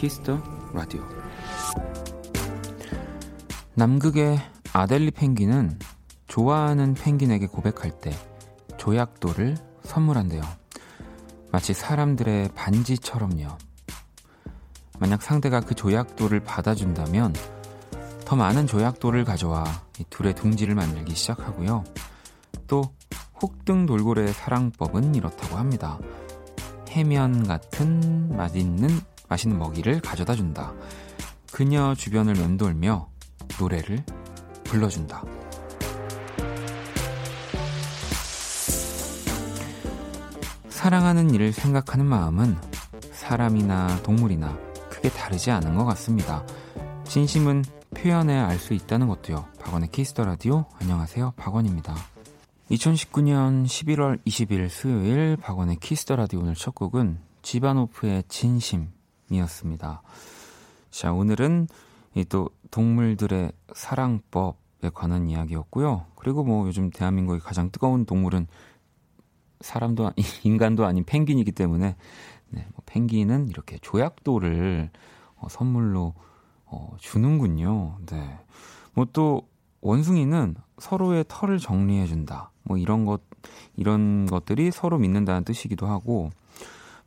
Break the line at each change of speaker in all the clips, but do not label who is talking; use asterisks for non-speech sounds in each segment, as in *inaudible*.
Kiss the Radio 남극의 아델리 펭귄은 좋아하는 펭귄에게 고백할 때 조약돌을 선물한대요. 마치 사람들의 반지처럼요. 만약 상대가 그 조약돌을 받아준다면 더 많은 조약돌을 가져와 이 둘의 둥지를 만들기 시작하고요. 또 혹등 돌고래의 사랑법은 이렇다고 합니다. 해면 같은 맛있는 맛있는 먹이를 가져다 준다. 그녀 주변을 맴돌며 노래를 불러준다. 사랑하는 일을 생각하는 마음은 사람이나 동물이나 크게 다르지 않은 것 같습니다. 진심은 표현해야 알수 있다는 것도요. 박원의 Kiss the Radio 안녕하세요. 박원입니다. 2019년 11월 20일 수요일 박원의 Kiss the Radio 오늘 첫 곡은 지바노프의 진심 이었습니다. 자, 오늘은 또 동물들의 사랑법에 관한 이야기였고요. 그리고 뭐 요즘 대한민국의 가장 뜨거운 동물은 사람도 *laughs* 인간도 아닌 펭귄이기 때문에 네, 뭐 펭귄은 이렇게 조약돌을 어, 선물로 어, 주는군요. 네. 뭐 또 원숭이는 서로의 털을 정리해 준다. 뭐 이런 것 이런 것들이 서로 믿는다는 뜻이기도 하고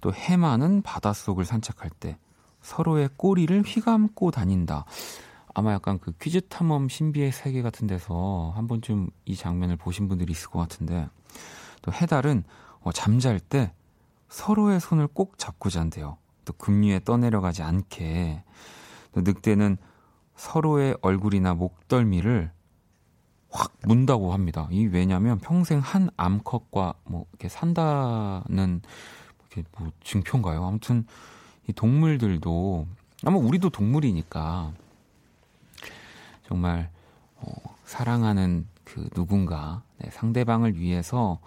또 해마는 바닷속을 산책할 때 서로의 꼬리를 휘감고 다닌다. 아마 약간 그 퀴즈 탐험 신비의 세계 같은 데서 한 번쯤 이 장면을 보신 분들이 있을 것 같은데 또 해달은 어, 잠잘 때 서로의 손을 꼭 잡고 잔대요. 또 금리에 떠내려가지 않게. 또 늑대는 서로의 얼굴이나 목덜미를 확 문다고 합니다. 이 왜냐면 평생 한 암컷과 뭐 이렇게 산다는 이게 뭐 증표인가요? 아무튼 이 동물들도 아마 우리도 동물이니까 정말 어, 사랑하는 그 누군가 네, 상대방을 위해서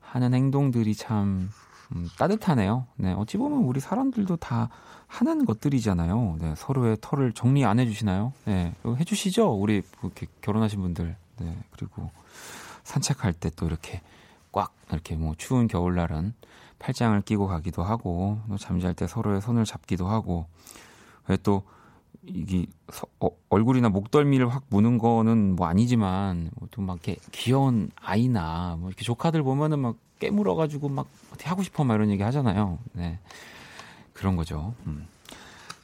하는 행동들이 참 음, 따뜻하네요. 네, 어찌 보면 우리 사람들도 다 하는 것들이잖아요. 네, 서로의 털을 정리 안 해주시나요? 네, 해주시죠. 우리 뭐 이렇게 결혼하신 분들. 네, 그리고 산책할 때 또 이렇게 꽉 이렇게 뭐 추운 겨울날은 팔짱을 끼고 가기도 하고 또 잠잘 때 서로의 손을 잡기도 하고 왜또 이게 서, 어, 얼굴이나 목덜미를 확 무는 거는 뭐 아니지만 뭐 좀막 이렇게 귀여운 아이나 뭐 이렇게 조카들 보면은 막 깨물어 가지고 막 어떻게 하고 싶어 막 이런 얘기 하잖아요. 네. 그런 거죠. 음.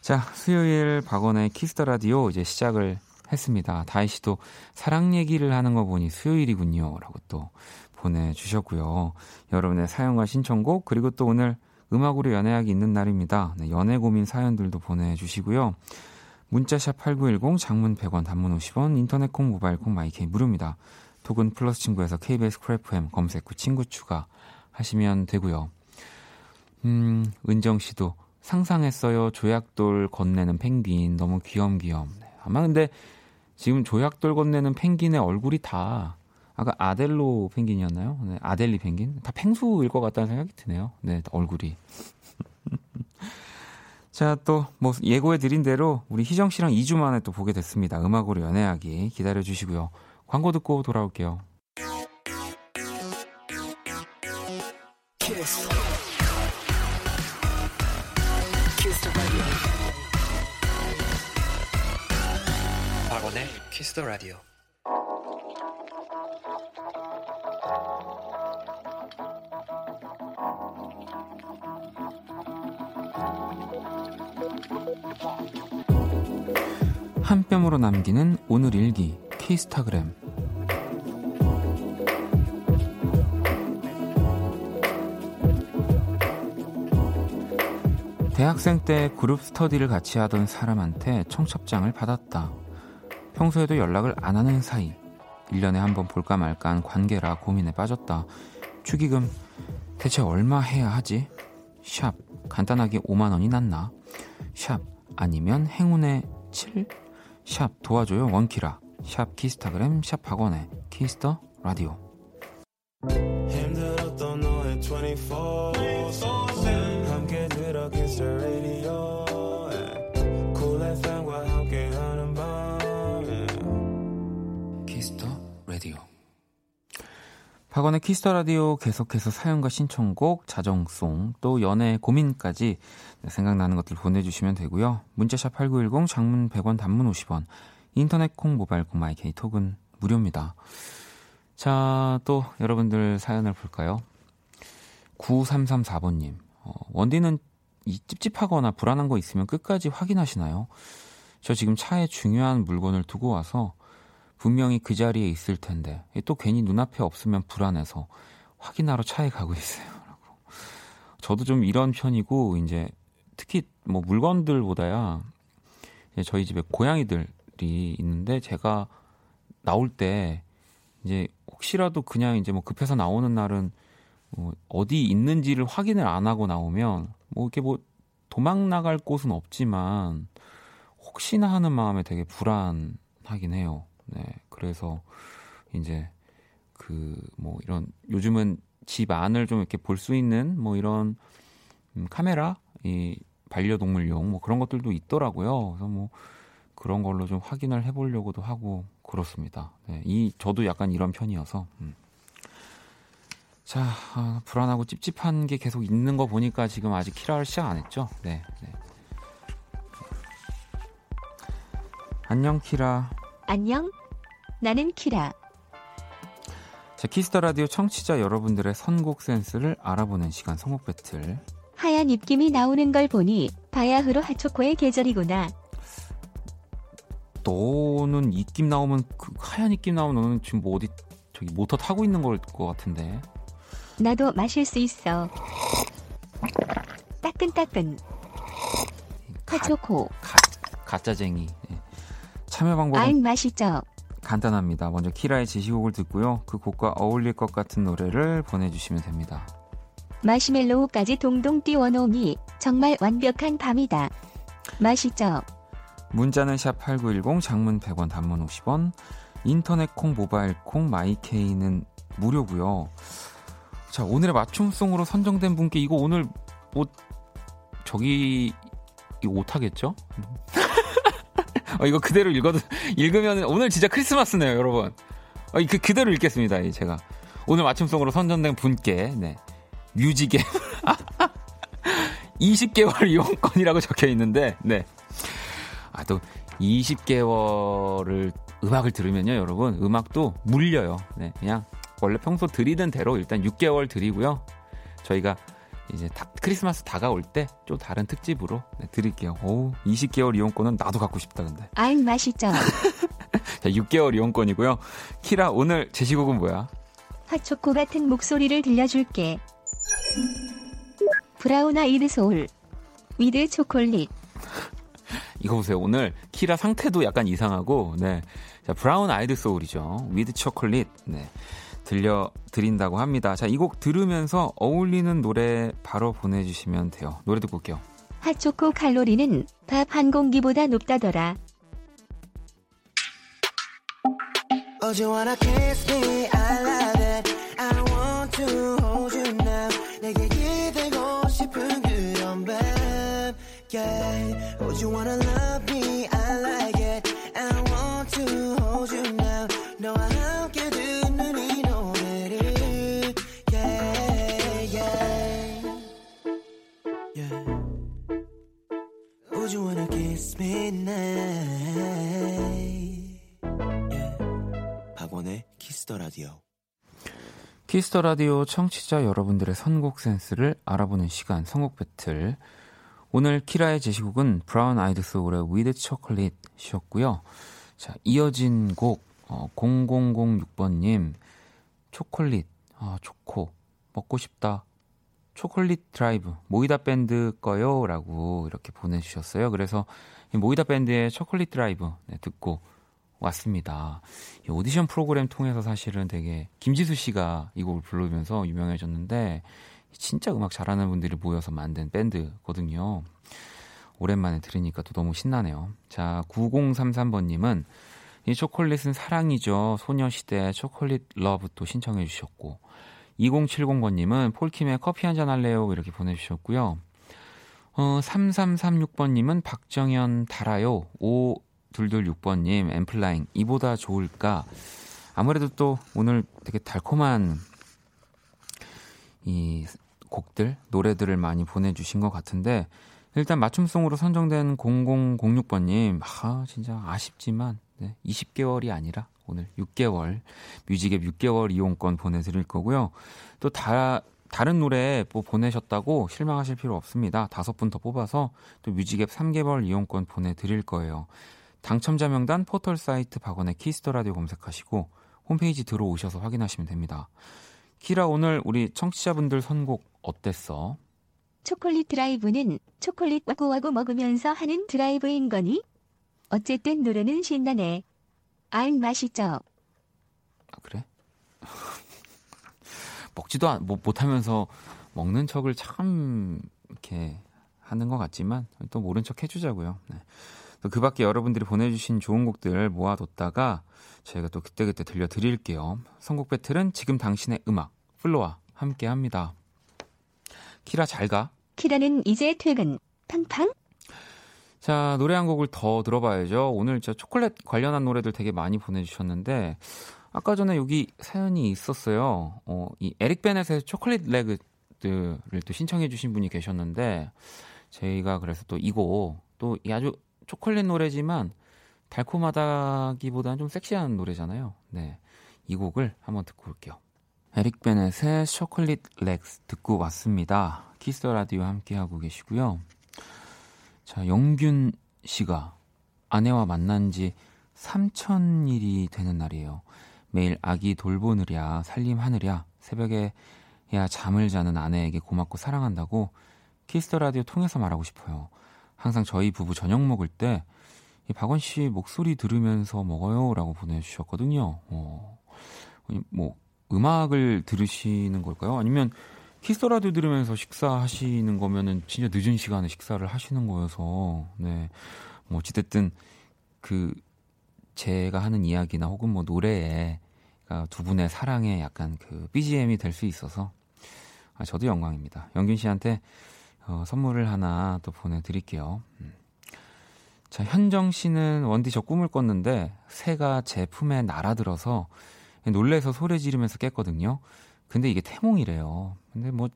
자, 수요일 박원의 Kiss the Radio 이제 시작을 했습니다. 다희 씨도 사랑 얘기를 하는 거 보니 수요일이군요라고 또 보내주셨고요. 여러분의 사연과 신청곡, 그리고 또 오늘 음악으로 연애하기 있는 날입니다. 네, 연애 고민 사연들도 보내주시고요. 문자샵 8910, 장문 100원, 단문 50원, 인터넷 콩, 모바일 콩, my K 무료입니다. 톡은 플러스 친구에서 KBS Cool FM 검색 후 친구 추가 하시면 되고요. 음, 은정 씨도 상상했어요. 조약돌 건네는 펭귄. 너무 귀염귀염. 네, 아마 근데 지금 조약돌 건네는 펭귄의 얼굴이 다 아까 아델로 펭귄이었나요? 네, 아델리 펭귄? 다 펭수일 것 같다는 생각이 드네요. 네, 얼굴이. *laughs* 자, 또, 뭐, 예고해 드린 대로 우리 희정 씨랑 2주 만에 또 보게 됐습니다. 음악으로 연애하기 기다려 주시고요. 광고 듣고 돌아올게요. 키스. 키스 박원의 키스 더 라디오. 한 뼘으로 남기는 오늘 일기 키스타그램 대학생 때 그룹 스터디를 같이 하던 사람한테 청첩장을 받았다. 평소에도 연락을 안 하는 사이 1년에 한 번 볼까 말까 한 관계라 고민에 빠졌다. 축의금 대체 얼마 해야 하지? 샵 간단하게 5만 원이 낫나? 샵 아니면 행운의 7? 샵 도와줘요 원키라. 샵 키스타그램 샵 박원의 Kiss the Radio. Kiss the Radio 박원의 Kiss the Radio 계속해서 사연과 신청곡, 자정송, 또 연애 고민까지 생각나는 것들 보내주시면 되고요. 문자샵 8910, 장문 100원, 단문 50원, 인터넷 콩, 모바일 콩, my K 톡은 무료입니다. 자, 또 여러분들 사연을 볼까요? 9334번님. 어, 원디는 이 찝찝하거나 불안한 거 있으면 끝까지 확인하시나요? 저 지금 차에 중요한 물건을 두고 와서 분명히 그 자리에 있을 텐데 또 괜히 눈앞에 없으면 불안해서 확인하러 차에 가고 있어요. 라고. 저도 좀 이런 편이고 이제 특히 뭐 물건들보다야 저희 집에 고양이들이 있는데 제가 나올 때 이제 혹시라도 그냥 이제 뭐 급해서 나오는 날은 뭐 어디 있는지를 확인을 안 하고 나오면 뭐 이렇게 뭐 도망 나갈 곳은 없지만 혹시나 하는 마음에 되게 불안하긴 해요. 네. 그래서 이제 그 뭐 이런 요즘은 집 안을 좀 이렇게 볼 수 있는 뭐 이런 음, 카메라 이 반려동물용 뭐 그런 것들도 있더라고요. 그래서 뭐 그런 걸로 좀 확인을 해보려고도 하고 그렇습니다. 네, 이 저도 약간 이런 편이어서. 음. 자 아, 불안하고 찝찝한 게 계속 있는 거 보니까 지금 아직 키라를 시작 안 했죠? 네. 네. 안녕 키라.
안녕. 나는 키라.
자, Kiss the Radio 청취자 여러분들의 선곡 센스를 알아보는 시간 선곡 배틀.
하얀 입김이 나오는 걸 보니 바야흐로 핫초코의 계절이구나.
너는 입김 나오면 그 하얀 입김 나오면 너는 지금 뭐 어디 저기 모터 타고 있는 걸 것 같은데.
나도 마실 수 있어. 따끈따끈. 하초코.
가, 가짜쟁이. 네. 참여 방법은
아잉 맛있죠.
간단합니다. 먼저 키라의 제시곡을 듣고요. 그 곡과 어울릴 것 같은 노래를 보내주시면 됩니다.
마시멜로우까지 동동 띄워놓으니 정말 완벽한 밤이다. 맛있죠?
문자는 샵 8910, 장문 100원, 단문 50원, 인터넷 콩, 모바일 콩, 마이케이는 무료고요. 자, 오늘의 맞춤송으로 선정된 분께 이거 오늘 뭐 저기 이거 못 하겠죠? 어, 이거 그대로 읽어도 읽으면 오늘 진짜 크리스마스네요, 여러분. 어, 그 그대로 읽겠습니다, 제가. 오늘 맞춤송으로 선정된 분께 네. 뮤직에 20개월 *laughs* 이용권이라고 적혀 있는데 네. 아, 또 20개월을 음악을 들으면요, 여러분. 음악도 물려요. 네. 그냥 원래 평소 드리던 대로 일단 6개월 드리고요. 저희가 이제 다, 크리스마스 다가올 때 좀 다른 특집으로 네, 드릴게요. 오, 20개월 이용권은 나도 갖고 싶다 근데.
아잉 맛있죠. *laughs*
자, 6개월 이용권이고요. 키라 오늘 제시곡은 뭐야?
핫초코 같은 목소리를 들려줄게. Brown Eyed Soul With Chocolate. *laughs*
이거 보세요. 오늘 키라 상태도 약간 이상하고, 네. 자, Brown Eyed Soul이죠. With Chocolate. 네. 들려드린다고 합니다. 자, 이 곡 들으면서 어울리는 노래 바로 보내주시면 돼요. 노래 듣고 올게요.
핫초코 칼로리는 밥 한 공기보다 높다더라. Oh, you wanna kiss me? I love it. I want to hold you now. 내게 기대고 싶은 그런 밤. Yeah. Oh, you wanna love me? Now? Yeah. 박원의 키스터 라디오.
키스터 라디오 청취자 여러분들의 선곡 센스를 알아보는 시간 선곡 배틀. 오늘 키라의 제시곡은 브라운 아이드 소울의 With Chocolate이었고요. 자, 이어진 곡 어, 0006번 님 초콜릿 아, 초코 먹고 싶다. 초콜릿 드라이브 모이다 밴드 거요 라고 이렇게 보내주셨어요. 그래서 모이다 밴드의 초콜릿 드라이브 네, 듣고 왔습니다. 이 오디션 프로그램 통해서 사실은 되게 김지수 씨가 이 곡을 부르면서 유명해졌는데 진짜 음악 잘하는 분들이 모여서 만든 밴드거든요. 오랜만에 들으니까 또 너무 신나네요. 자, 9033번님은 이 초콜릿은 사랑이죠. 소녀시대 Chocolate Love 또 신청해 주셨고 2070번님은 폴킴의 커피 한 잔 할래요 이렇게 보내주셨고요. 어, 3336번님은 박정현 달아요. 5226번님 엔플라잉 이보다 좋을까? 아무래도 또 오늘 되게 달콤한 이 곡들, 노래들을 많이 보내주신 것 같은데, 일단 맞춤송으로 선정된 0006번님, 아, 진짜 아쉽지만, 네, 20개월이 아니라 오늘 6개월, 뮤직앱 6개월 이용권 보내드릴 거고요. 또 다, 다른 노래 뭐 보내셨다고 실망하실 필요 없습니다. 다섯 분 더 뽑아서 또 뮤직앱 3개월 이용권 보내드릴 거예요. 당첨자 명단 포털 사이트 박원의 키스 더 라디오 검색하시고 홈페이지 들어오셔서 확인하시면 됩니다. 키라 오늘 우리 청취자분들 선곡 어땠어?
초콜릿 드라이브는 초콜릿 와구와구 먹으면서 하는 드라이브인 거니? 어쨌든 노래는 신나네. 아 맛있죠?
아, 그래? 먹지도 못하면서 먹는 척을 참 이렇게 하는 것 같지만 또 모른 척 해주자고요. 네. 또그 밖에 여러분들이 보내주신 좋은 곡들 모아뒀다가 저희가 또 그때그때 들려드릴게요. 선곡 배틀은 지금 당신의 음악 플로와 함께 합니다. 키라 잘 가.
키라는 이제 퇴근. 팡팡.
자, 노래 한 곡을 더 들어봐야죠. 오늘 저 초콜릿 관련한 노래들 되게 많이 보내주셨는데, 아까 전에 여기 사연이 있었어요. 어, 이 에릭 베넷의 초콜릿 레그들을 또 신청해 주신 분이 계셨는데, 저희가 그래서 또 이거, 또 아주 초콜릿 노래지만, 달콤하다기보다는 좀 섹시한 노래잖아요. 네. 이 곡을 한번 듣고 올게요. 에릭 베넷의 Chocolate Legs 듣고 왔습니다. 키스 라디오 함께하고 계시고요. 자, 영균 씨가 아내와 만난 지 3천일이 되는 날이에요. 매일 아기 돌보느랴, 살림하느랴, 새벽에 야 잠을 자는 아내에게 고맙고 사랑한다고 키스 더 라디오 통해서 말하고 싶어요. 항상 저희 부부 저녁 먹을 때이 박원 씨 목소리 들으면서 먹어요라고 보내주셨거든요. 어, 뭐 음악을 들으시는 걸까요? 아니면 키스 라디오 들으면서 식사하시는 거면은 진짜 늦은 시간에 식사를 하시는 거여서 네. 뭐 어찌됐든 그 제가 하는 이야기나 혹은 뭐 노래에 두 분의 사랑에 약간 그 BGM이 될 수 있어서 아, 저도 영광입니다. 영균 씨한테 어, 선물을 하나 또 보내드릴게요. 음. 자, 현정 씨는 원디 저 꿈을 꿨는데 새가 제 품에 날아들어서 놀래서 소리 지르면서 깼거든요. 근데 이게 태몽이래요. 근데 뭐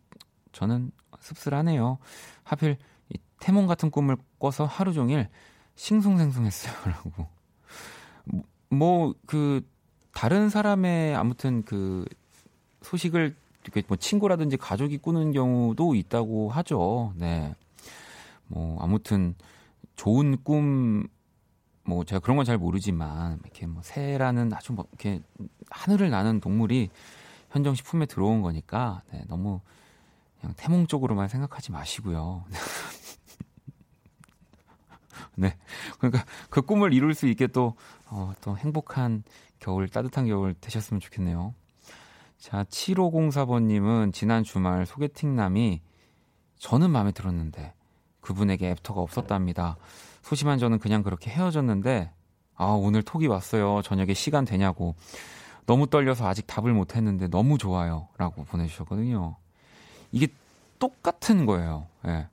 저는 씁쓸하네요. 하필 이 태몽 같은 꿈을 꿔서 하루 종일 싱숭생숭했어요라고. *laughs* 뭐그 다른 사람의 아무튼 그 소식을 뭐 친구라든지 가족이 꾸는 경우도 있다고 하죠. 네. 뭐 아무튼 좋은 꿈 뭐 제가 그런 건 잘 모르지만 이렇게 뭐 새라는 아주 뭐 이렇게 하늘을 나는 동물이 현정 씨 품에 들어온 거니까 네, 너무 그냥 태몽 쪽으로만 생각하지 마시고요. *laughs* 네. 그러니까 그 꿈을 이룰 수 있게 또, 어, 또 행복한 겨울, 따뜻한 겨울 되셨으면 좋겠네요. 자, 7504번님은 지난 주말 소개팅남이 저는 마음에 들었는데 그분에게 애프터가 없었답니다. 소심한 저는 그냥 그렇게 헤어졌는데 아, 오늘 톡이 왔어요. 저녁에 시간 되냐고. 너무 떨려서 아직 답을 못 했는데 너무 좋아요. 라고 보내주셨거든요. 이게 똑같은 거예요. 예.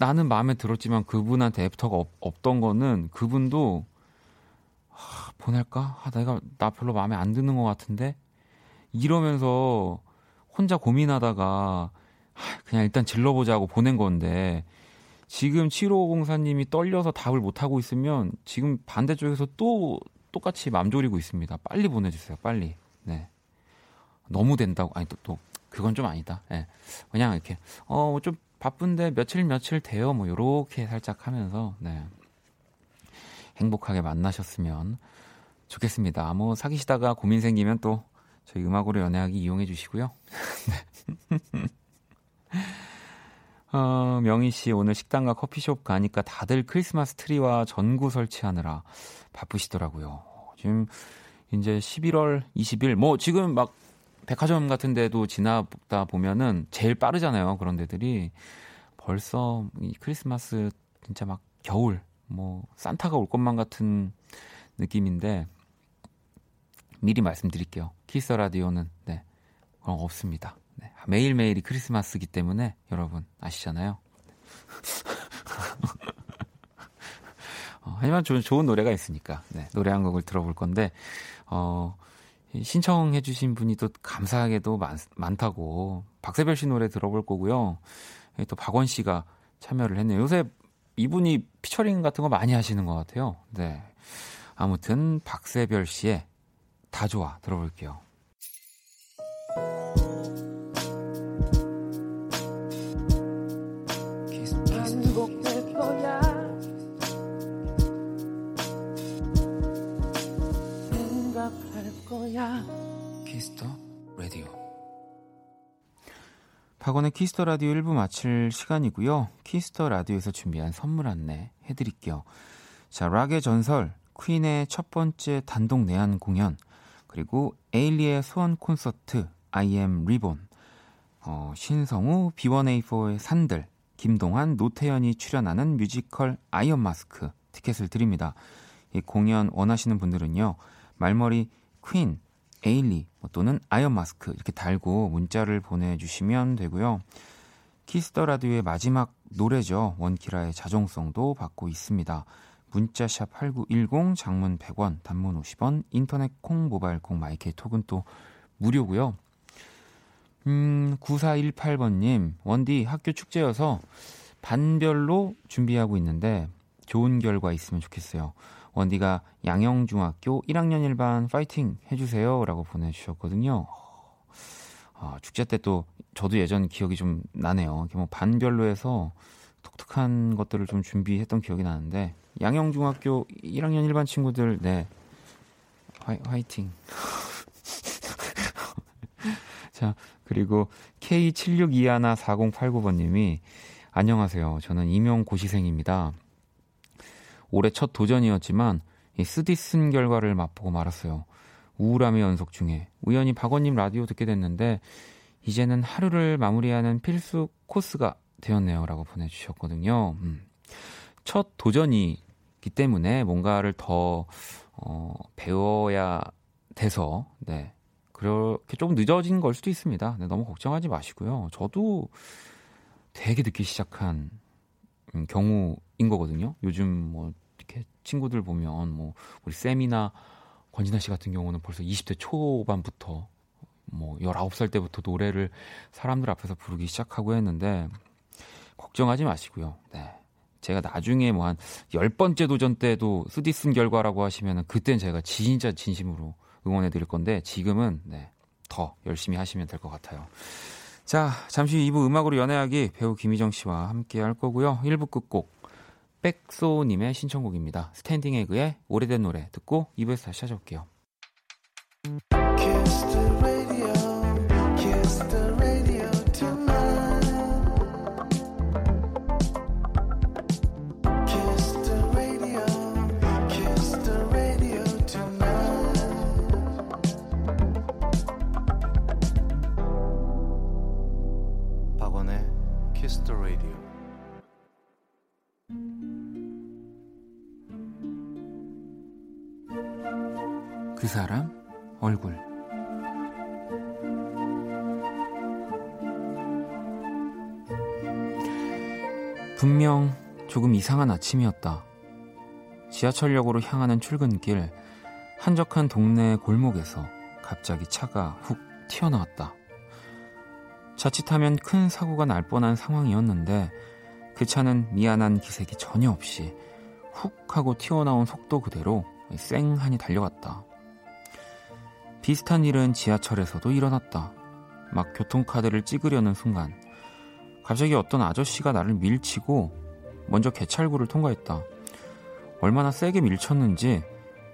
나는 마음에 들었지만 그분한테 애프터가 없, 없던 거는 그분도 하, 보낼까? 아, 내가 나 별로 마음에 안 드는 것 같은데 이러면서 혼자 고민하다가 하, 그냥 일단 질러보자고 보낸 건데 지금 7504님이 떨려서 답을 못 하고 있으면 지금 반대쪽에서 또 똑같이 맘 졸이고 있습니다. 빨리 보내주세요. 빨리. 네. 너무 된다고. 아니, 또, 또, 그건 좀 아니다. 예. 네. 그냥 이렇게, 어, 좀 바쁜데 며칠 며칠 돼요. 뭐, 요렇게 살짝 하면서, 네. 행복하게 만나셨으면 좋겠습니다. 뭐, 사귀시다가 고민 생기면 또 저희 음악으로 연애하기 이용해 주시고요. 네. *laughs* 어, 명희 씨 오늘 식당과 커피숍 가니까 다들 크리스마스 트리와 전구 설치하느라 바쁘시더라고요. 지금 이제 11월 20일 뭐 지금 막 백화점 같은 데도 지나다 보면은 제일 빠르잖아요. 그런 데들이 벌써 이 크리스마스 진짜 막 겨울 뭐 산타가 올 것만 같은 느낌인데 미리 말씀드릴게요. 키스 라디오는 네. 그런 거 없습니다. 네. 매일매일이 크리스마스기 때문에 여러분 아시잖아요. *laughs* 어, 하지만 좋은, 좋은 노래가 있으니까 네, 노래 한 곡을 들어볼 건데 어, 신청해주신 분이 또 감사하게도 많, 많다고 박세별 씨 노래 들어볼 거고요. 또 박원 씨가 참여를 했네요. 요새 이분이 피처링 같은 거 많이 하시는 것 같아요. 네. 아무튼 박세별 씨의 다 좋아 들어볼게요.
거야
키스 더 라디오 박원의 키스 더 라디오 1부 마칠 시간이고요. 키스 더 라디오에서 준비한 선물 안내 해드릴게요. 자, 락의 전설, 퀸의 첫 번째 단독 내한 공연, 그리고 에일리의 서울 콘서트, I am Reborn, 어, 신성우, B1A4의 산들, 김동완, 노태현이 출연하는 뮤지컬 아이언 마스크 티켓을 드립니다. 이 공연 원하시는 분들은요, 말머리 퀸, 에일리 뭐 또는 아이언 마스크 이렇게 달고 문자를 보내주시면 되고요. 키스 더 라디오의 마지막 노래죠. 원키라의 자정송도 받고 있습니다. 문자샵 8910 장문 100원 단문 50원 인터넷 콩 모바일 콩 마이케이 톡은 또 무료고요. 음 9418번님 원디 학교 축제여서 반별로 준비하고 있는데 좋은 결과 있으면 좋겠어요. 원디가 양영중학교 1학년 1반 파이팅 해주세요. 라고 보내주셨거든요. 아, 축제 때 또 저도 예전 기억이 좀 나네요. 뭐 반별로 해서 독특한 것들을 좀 준비했던 기억이 나는데 양영중학교 1학년 1반 친구들 네 화이, 화이팅. *laughs* 자 그리고 K76214089번님이 안녕하세요. 저는 임용고시생입니다. 올해 첫 도전이었지만 이 쓰디쓴 결과를 맛보고 말았어요. 우울함의 연속 중에 우연히 박원님 라디오 듣게 됐는데 이제는 하루를 마무리하는 필수 코스가 되었네요라고 보내주셨거든요. 음. 첫 도전이기 때문에 뭔가를 더 어, 배워야 돼서 네 그렇게 조금 늦어진 걸 수도 있습니다. 네, 너무 걱정하지 마시고요. 저도 되게 늦게 시작한 음, 경우 인 거거든요. 요즘 뭐 이렇게 친구들 보면 뭐 우리 쌤이나 권진아 씨 같은 경우는 벌써 20대 초반부터 뭐 19살 때부터 노래를 사람들 앞에서 부르기 시작하고 했는데 걱정하지 마시고요. 네. 제가 나중에 뭐한 열번째 도전 때도 쓰디 쓴 결과라고 하시면은 그땐 제가 진짜 진심으로 응원해 드릴 건데 지금은 네. 더 열심히 하시면 될 것 같아요. 자, 잠시 2부 음악으로 연애하기 배우 김희정 씨와 함께 할 거고요. 1부 끝곡 백소님의 신청곡입니다. 스탠딩 에그의 오래된 노래 듣고 2부에서 다시 찾아올게요. 사람 얼굴 분명 조금 이상한 아침이었다. 지하철역으로 향하는 출근길 한적한 동네 골목에서 갑자기 차가 훅 튀어나왔다. 자칫하면 큰 사고가 날 뻔한 상황이었는데 그 차는 미안한 기색이 전혀 없이 훅 하고 튀어나온 속도 그대로 쌩하니 달려갔다. 비슷한 일은 지하철에서도 일어났다. 막 교통카드를 찍으려는 순간 갑자기 어떤 아저씨가 나를 밀치고 먼저 개찰구를 통과했다. 얼마나 세게 밀쳤는지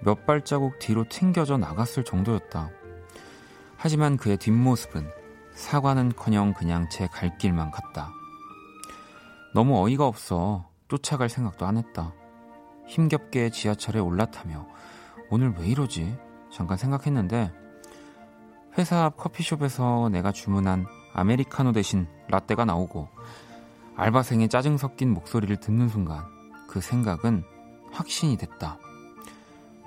몇 발자국 뒤로 튕겨져 나갔을 정도였다. 하지만 그의 뒷모습은 사과는커녕 그냥 제 갈 길만 갔다. 너무 어이가 없어 쫓아갈 생각도 안 했다. 힘겹게 지하철에 올라타며 오늘 왜 이러지? 잠깐 생각했는데 회사 앞 커피숍에서 내가 주문한 아메리카노 대신 라떼가 나오고 알바생의 짜증 섞인 목소리를 듣는 순간 그 생각은 확신이 됐다.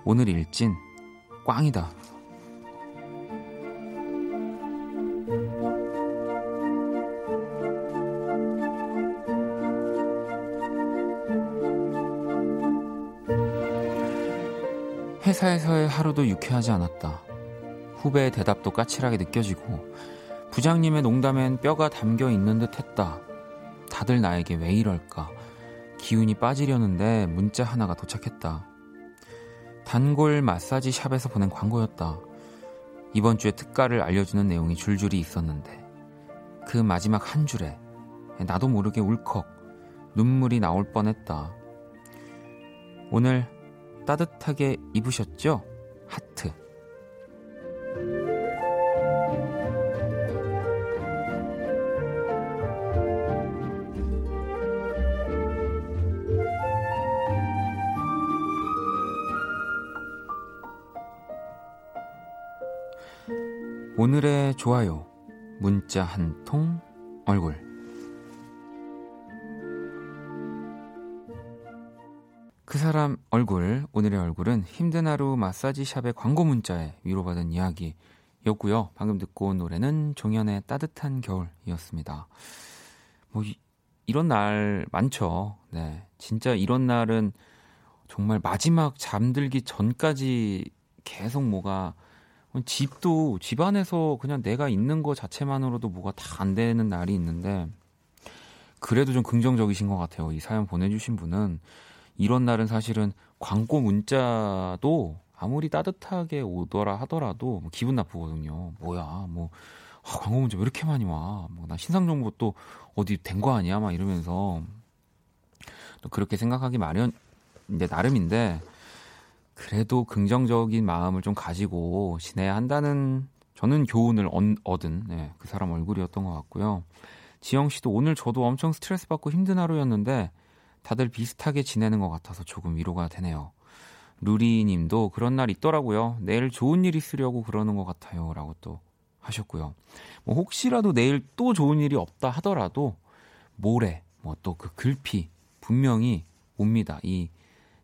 오늘 일진 꽝이다. 회사에서의 하루도 유쾌하지 않았다. 후배의 대답도 까칠하게 느껴지고 부장님의 농담엔 뼈가 담겨 있는 듯 했다. 다들 나에게 왜 이럴까? 기운이 빠지려는데 문자 하나가 도착했다. 단골 마사지 샵에서 보낸 광고였다. 이번 주에 특가를 알려주는 내용이 줄줄이 있었는데 그 마지막 한 줄에 나도 모르게 울컥 눈물이 나올 뻔했다. 오늘 따뜻하게 입으셨죠? 하트. 오늘의 좋아요. 문자 한 통, 얼굴. 그 사람 얼굴, 오늘의 얼굴은 힘든 하루 마사지 샵의 광고 문자에 위로받은 이야기였고요. 방금 듣고 온 노래는 종현의 따뜻한 겨울이었습니다. 뭐, 이, 이런 날 많죠. 네. 진짜 이런 날은 정말 마지막 잠들기 전까지 계속 뭐가 집도 집안에서 그냥 내가 있는 거 자체만으로도 뭐가 다 안 되는 날이 있는데 그래도 좀 긍정적이신 것 같아요. 이 사연 보내주신 분은 이런 날은 사실은 광고 문자도 아무리 따뜻하게 오더라 하더라도 뭐 기분 나쁘거든요. 뭐야, 뭐 아, 광고 문자 왜 이렇게 많이 와? 뭐 나 신상 정보 또 어디 된 거 아니야? 막 이러면서 또 그렇게 생각하기 마련 이제 나름인데 그래도 긍정적인 마음을 좀 가지고 지내야 한다는 저는 교훈을 얻은 네, 그 사람 얼굴이었던 것 같고요. 지영 씨도 오늘 저도 엄청 스트레스 받고 힘든 하루였는데 다들 비슷하게 지내는 것 같아서 조금 위로가 되네요. 루리 님도 그런 날 있더라고요. 내일 좋은 일 있으려고 그러는 것 같아요. 라고 또 하셨고요. 뭐 혹시라도 내일 또 좋은 일이 없다 하더라도 모레 뭐 또 그 글피 분명히 옵니다. 이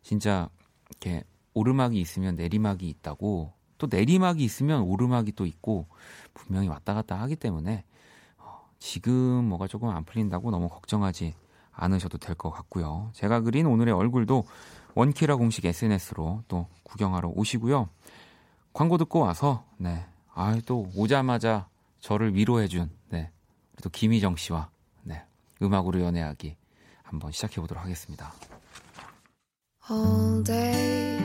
진짜 이렇게 오르막이 있으면 내리막이 있다고 또 내리막이 있으면 오르막이 또 있고 분명히 왔다 갔다 하기 때문에 어, 지금 뭐가 조금 안 풀린다고 너무 걱정하지 않으셔도 될 것 같고요. 제가 그린 오늘의 얼굴도 원키라 공식 SNS로 또 구경하러 오시고요. 광고 듣고 와서 네. 아, 또 오자마자 저를 위로해 준 네. 또 김희정 씨와 네. 음악으로 연애하기 한번 시작해 보도록 하겠습니다. All day.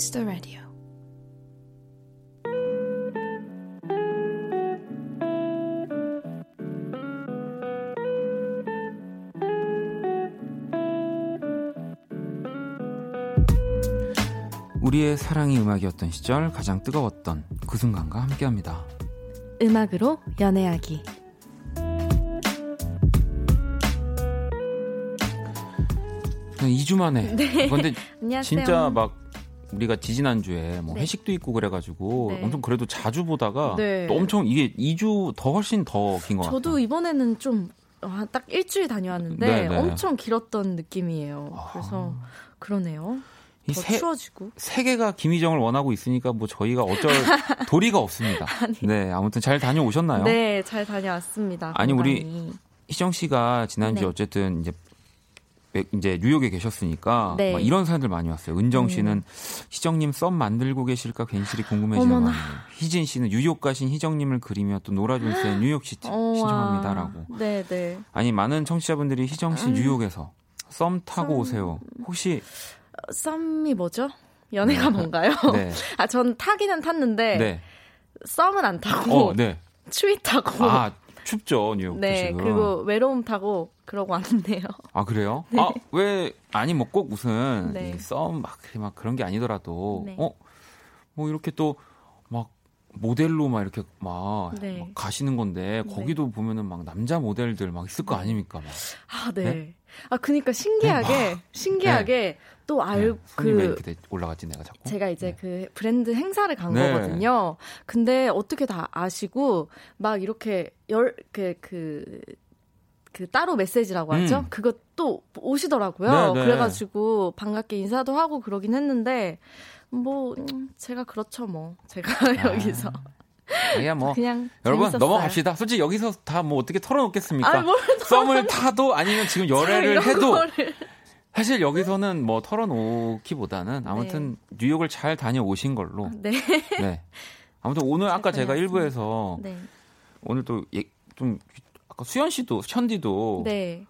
Kiss the Radio 우리의 사랑이 음악이었던 시절 가장 뜨거웠던 그 순간과 함께합니다.
음악으로 연애하기.
2주 만에. 네. 근데 *laughs* 진짜 막 우리가 지지난주에 뭐 네. 회식도 있고 그래가지고 네. 엄청 그래도 자주 보다가 네. 또 엄청 이게 2주 더 훨씬 더 긴 것 같아요.
저도 이번에는 좀딱 어, 일주일 다녀왔는데 네, 네. 엄청 길었던 느낌이에요. 그래서 아... 그러네요. 더 세, 추워지고
세계가 김희정을 원하고 있으니까 뭐 저희가 어쩔 *laughs* 도리가 없습니다. *laughs* 아니. 네, 아무튼 잘 다녀오셨나요?
네, 잘 다녀왔습니다.
아니 건강히. 우리 희정 씨가 지난주에 네. 어쨌든 이제 이제 뉴욕에 계셨으니까 네. 막 이런 사연들 많이 왔어요. 은정 음. 씨는 음. 희정님 썸 만들고 계실까 괜시리 궁금해지는 거 희진 씨는 뉴욕 가신 희정님을 그리며 또 노라존스의 New York City 신청합니다라고.
네, 네.
아니 많은 청취자분들이 희정 씨 음. 뉴욕에서 썸 타고 썸... 오세요. 혹시
썸이 뭐죠? 연애가 네. 뭔가요? *laughs* 네. 아, 전 타기는 탔는데 네. 썸은 안 타고 어, 네. *laughs* 추위 타고
아, 춥죠, 뉴욕.
네, 지금. 그리고 외로움 타고 그러고 왔는데요. *laughs*
아, 그래요? 네. 아, 왜 아니 뭐 꼭 무슨 네. 썸막 막 그런 게 아니더라도 네. 어? 뭐 이렇게 또 막 모델로 막 이렇게 막, 네. 막 가시는 건데 네. 거기도 보면은 막 남자 모델들 막 있을 거 아닙니까? 막.
아, 네. 아, 그니까 신기하게 신기하게 또 알, 네, 그.
올라갔지, 내가 자꾸?
제가 이제 네. 그 브랜드 행사를 간 네. 거거든요. 근데 어떻게 다 아시고, 막 이렇게 열, 그, 그, 그 따로 메시지라고 하죠? 음. 또 오시더라고요. 네네. 네. 그래가지고 반갑게 인사도 하고 그러긴 했는데, 뭐, 음, 제가 그렇죠, 뭐. 제가 *laughs* 아. 여기서.
그냥 뭐
그냥
여러분
재밌었어요.
넘어갑시다. 솔직히 여기서 다 뭐 어떻게 털어놓겠습니까?
아, 뭘
썸을 타도 아니면 지금
자,
열애를 해도
거를. *laughs*
사실 여기서는 뭐 털어놓기보다는 아무튼 뉴욕을 잘 다녀오신 걸로.
네.
네. 아무튼 오늘 아까 제가
다녀왔습니다.
일부에서
네.
오늘 또 좀 아까 수현 씨도 천디도
네.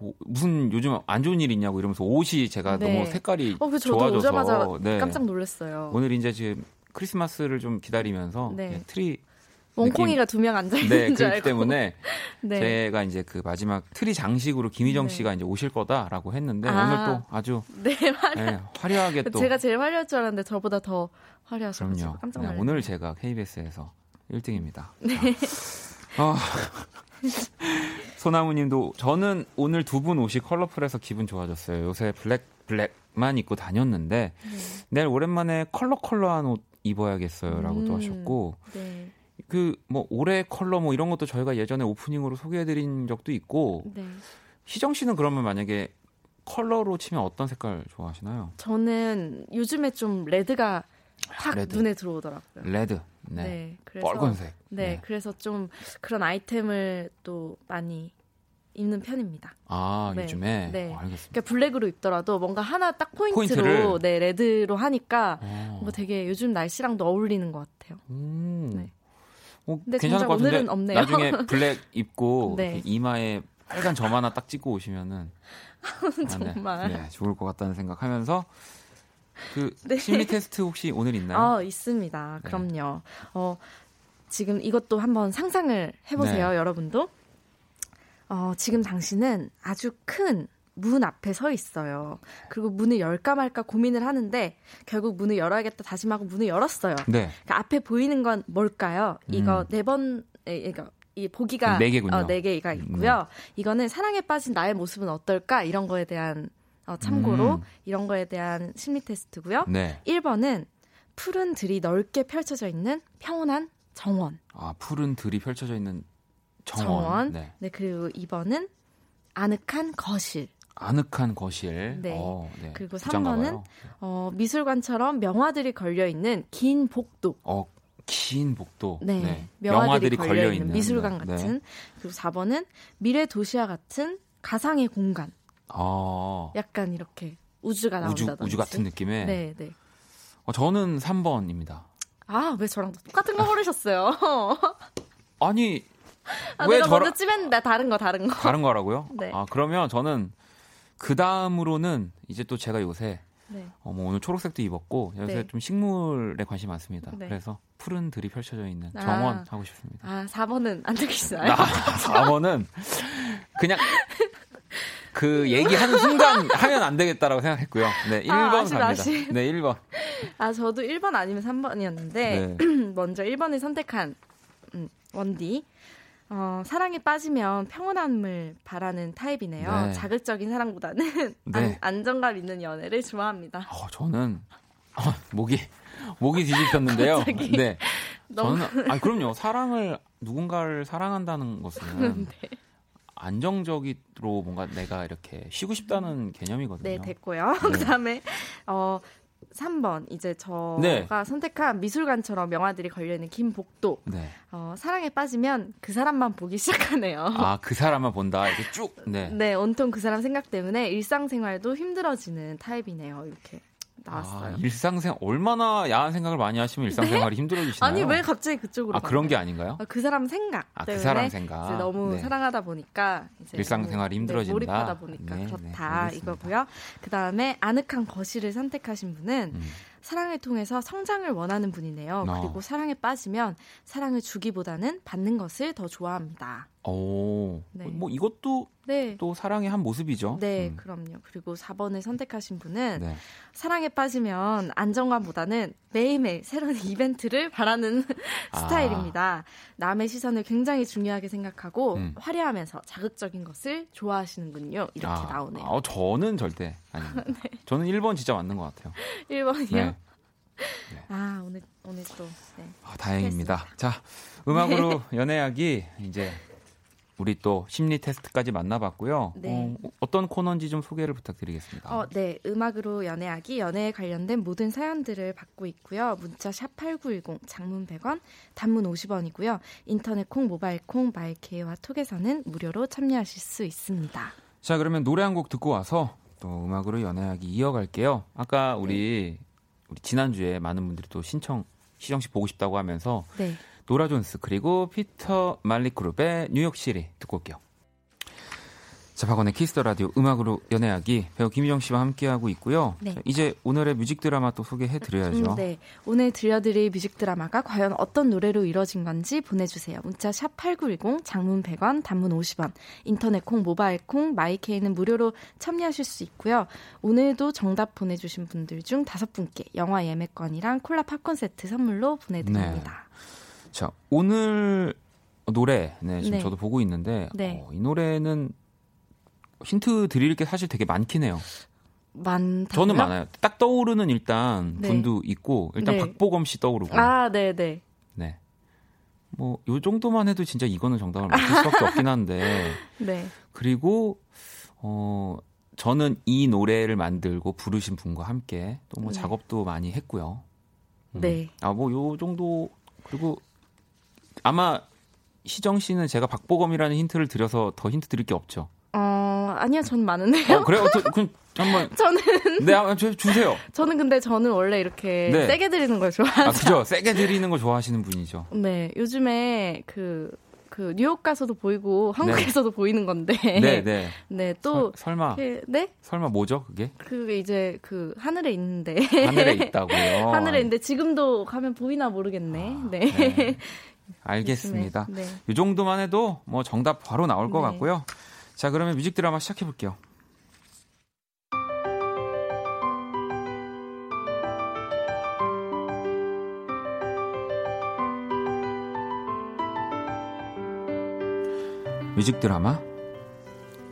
오- 무슨 요즘 안 좋은 일 있냐고 이러면서 옷이 제가
네.
너무 색깔이
어, 그 저도
좋아져서
오자마자
네.
깜짝 놀랐어요.
오늘 이제 지금 크리스마스를 좀 기다리면서
네.
예, 트리
몽콩이가 두 명 앉아 있는
네
줄 알고.
때문에 *laughs*
네.
제가 이제 그 마지막 트리 장식으로 김희정
네.
씨가 이제 오실 거다라고 했는데
아.
오늘 또 아주
네, 화려.
예, 화려하게 또
제가 제일 화려할 줄 알았는데 저보다 더 화려하셔서. 깜짝
네,
놀랐어요.
오늘 제가 KBS에서 1등입니다. 네. 아, *laughs* *laughs* 소나무님도 저는 오늘 두 분 옷이 컬러풀해서 기분 좋아졌어요. 요새 블랙 블랙만 입고 다녔는데 내일 오랜만에 컬러 컬러한 옷 입어야겠어요라고 또
음.
하셨고
네.
그뭐 올해 컬러 뭐 이런 것도 저희가 예전에 오프닝으로 소개해드린 적도 있고
네.
희정 씨는 그러면 만약에 컬러로 치면 어떤 색깔 좋아하시나요?
저는 요즘에 좀 레드가 확
레드.
눈에 들어오더라고요.
레드,
네.
네,
그래서
빨간색.
네, 그래서 좀 그런 아이템을 또 많이 입는 편입니다.
아
네,
요즘에
네.
어, 알겠습니다.
그러니까 블랙으로 입더라도 뭔가 하나 딱 포인트로
포인트를?
네 레드로 하니까
어.
뭐 되게 요즘 날씨랑도 어울리는 것 같아요.
음.
네.
어,
근데
괜찮을
정작
것 같은데
오늘은 없네요.
나중에 *laughs* 블랙 입고
네.
이렇게 이마에 빨간 점 하나 딱 찍고 오시면은 *laughs* 아, 네.
정말.
네, 좋을 것 같다는 생각하면서 그
네.
심리 테스트 혹시 오늘 있나요?
아 있습니다.
네.
그럼요. 어 지금 이것도 한번 상상을 해보세요,
네.
여러분도. 어 지금 당신은 아주 큰 문 앞에 서 있어요. 그리고 문을 열까 말까 고민을 하는데 결국 문을 열어야겠다 다짐하고 문을 열었어요.
네.
그 앞에 보이는 건 뭘까요? 이거
음.
네 번, 이거 이 보기가
네 개군요.
어, 네 개가 있고요. 이거는 사랑에 빠진 나의 모습은 어떨까? 이런 거에 대한 어, 참고로
음.
이런 거에 대한 심리 테스트고요.
네.
1번은 푸른 들이 넓게 펼쳐져 있는 평온한 정원.
아 푸른 들이 펼쳐져 있는 정원.
정원.
네.
네, 그리고 2번은 아늑한 거실.
아늑한 거실.
네.
어, 네.
그리고
부자인가
3번은
봐요.
어, 미술관처럼 명화들이 걸려 있는 긴 복도.
어, 긴 복도.
네. 명화들이, 걸려 있는 미술관
네.
같은.
네.
그리고 4번은 미래 도시와 같은 가상의 공간.
아,
약간 이렇게 우주가
우주
나온다든지.
우주 같은 느낌의.
네, 네.
어, 저는 3번입니다.
아, 왜 저랑 똑같은 거 *laughs* 고르셨어요?
아니 *laughs*
아,
왜
내가
저랑
먼저 찜했는데 다른 거 다른 거.
다른 거라고요? *laughs*
네.
아 그러면 저는 그 다음으로는 이제 또 제가 요새
네.
어, 뭐 오늘 초록색도 입었고 요새
네.
좀 식물에 관심 많습니다.
네.
그래서 푸른 들이 펼쳐져 있는
아.
정원 하고 싶습니다.
아, 4번은 안 되겠어요?
아, 4번은 그냥 그 얘기하는 순간 *laughs* 하면 안 되겠다라고 생각했고요. 네, 1번
아, 아쉽,
갑니다.
아쉽.
네, 1번.
아, 저도 1번 아니면 3번이었는데,
네. *clears throat*
먼저 1번을 선택한, 음, 원디. 어, 사랑에 빠지면 평온함을 바라는 타입이네요.
네.
자극적인 사랑보다는 *laughs*
네.
안, 정감 있는 연애를 좋아합니다.
어, 저는 어, 목이 목이 뒤집혔는데요. 네. *laughs*
너무-
저는 아 그럼요. 사랑을 누군가를 사랑한다는 것은
네.
안정적으로 뭔가 내가 이렇게 쉬고 싶다는 개념이거든요.
네, 됐고요. *laughs* 그 다음에, 어, 3번. 이제 저가
네.
선택한 미술관처럼 명화들이 걸려 있는 긴 복도.
네.
어, 사랑에 빠지면 그 사람만 보기 *laughs* 시작하네요.
아, 그 사람만 본다. 이렇게 쭉. 네.
네, 온통 그 사람 생각 때문에 일상생활도 힘들어지는 타입이네요. 이렇게 나왔어요.
아, 일상생 얼마나 야한 생각을 많이 하시면 일상생활이 힘들어지시나요?
아니 왜 갑자기 그쪽으로?
아, 그런
가나요?
게 아닌가요?
아, 그 사람 생각
아, 그
때문에
사람 생각.
너무
네.
사랑하다 보니까
일상생활이
너무,
힘들어진다.
네, 몰입하다 보니까
네, 네,
그렇다. 이거고요. 그 다음에 아늑한 거실을 선택하신 분은
음.
사랑을 통해서 성장을 원하는 분이네요.
어.
그리고 사랑에 빠지면 사랑을 주기보다는 받는 것을 더 좋아합니다.
오.
네.
뭐 이것도
네.
또 사랑의 한 모습이죠.
네,
음.
그럼요. 그리고 4번을 선택하신 분은
네.
사랑에 빠지면 안정감보다는 매일매일 새로운 *laughs* 이벤트를 바라는
아.
스타일입니다. 남의 시선을 굉장히 중요하게 생각하고
음.
화려하면서 자극적인 것을 좋아하시는군요. 이렇게
아,
나오네요.
아, 저는 절대 아닙니다. *laughs* 저는 1번 진짜 맞는 것 같아요.
1번이요.
네.
아, 오늘 오늘 또 네.
아, 다행입니다. 자, 음악으로 *laughs* 연애하기 이제 우리 또 심리 테스트까지 만나봤고요.
네.
어, 어떤 코너인지 좀 소개를 부탁드리겠습니다.
어, 네. 음악으로 연애하기, 연애에 관련된 모든 사연들을 받고 있고요. 문자 샵 8910, 장문 100원, 단문 50원이고요. 인터넷 콩, 모바일 콩, 마이케이와 톡에서는 무료로 참여하실 수 있습니다.
자, 그러면 노래 한 곡 듣고 와서 또 음악으로 연애하기 이어갈게요. 아까 우리, 우리 지난주에 많은 분들이 또 신청, 희정 씨 보고 싶다고 하면서
네.
노라 존스 그리고 피터 말릭 그룹의 New York City 듣고 올게요. 자, 박원의 Kiss the Radio 음악으로 연애하기 배우 김희정 씨와 함께하고 있고요.
네.
자, 이제 오늘의 뮤직 드라마 또 소개해 드려야죠.
음, 네. 오늘 들려드릴 뮤직 드라마가 과연 어떤 노래로 이뤄진 건지 보내주세요. 문자 샵 8910, 장문 100원, 단문 50원, 인터넷 콩, 모바일 콩, 마이케이는 무료로 참여하실 수 있고요. 오늘도 정답 보내주신 분들 중 다섯 분께 영화 예매권이랑 콜라 팝콘 세트 선물로 보내드립니다.
자, 오늘 노래 네, 지금
네.
저도 보고 있는데
네.
어, 이 노래는 힌트 드릴 게 사실 되게 많긴 해요.
많다고요?
저는 많아요. 딱 떠오르는 일단
네.
분도 있고 일단
네.
박보검 씨 떠오르고
아, 네네.
네. 뭐 요 정도만 해도 진짜 이거는 정답을 맞출 수 밖에 없긴 한데 *laughs*
네.
그리고 어 저는 이 노래를 만들고 부르신 분과 함께 또뭐
네.
작업도 많이 했고요. 음.
네.
아 뭐 요 정도 그리고 아마 희정 씨는 제가 박보검이라는 힌트를 드려서 더 힌트 드릴 게 없죠.
어, 아니요, 전 많은데요.
어, 그래요? 어, 저- 그럼 한번 *laughs*
저는,
네, 한번 주- 주세요.
저는 근데 저는 원래 이렇게
네.
세게 드리는 걸 좋아해서.
아, 그죠? 세게 드리는 거 좋아하시는 분이죠.
네, 요즘에 그, 그 뉴욕 가서도 보이고 한국에서도 보이는 건데.
네, 네. *laughs*
네, 또
설, 설마
이렇게- 네?
설마 뭐죠? 그게
그게 이제 그 하늘에 있는데.
하늘에 *laughs* 있다고요.
하늘에 있는데 지금도 가면 보이나 모르겠네. 네.
네. 알겠습니다.
네.
이 정도만 해도 뭐 정답 바로 나올 것
네.
같고요. 자, 그러면 뮤직 드라마 시작해 볼게요. 뮤직 드라마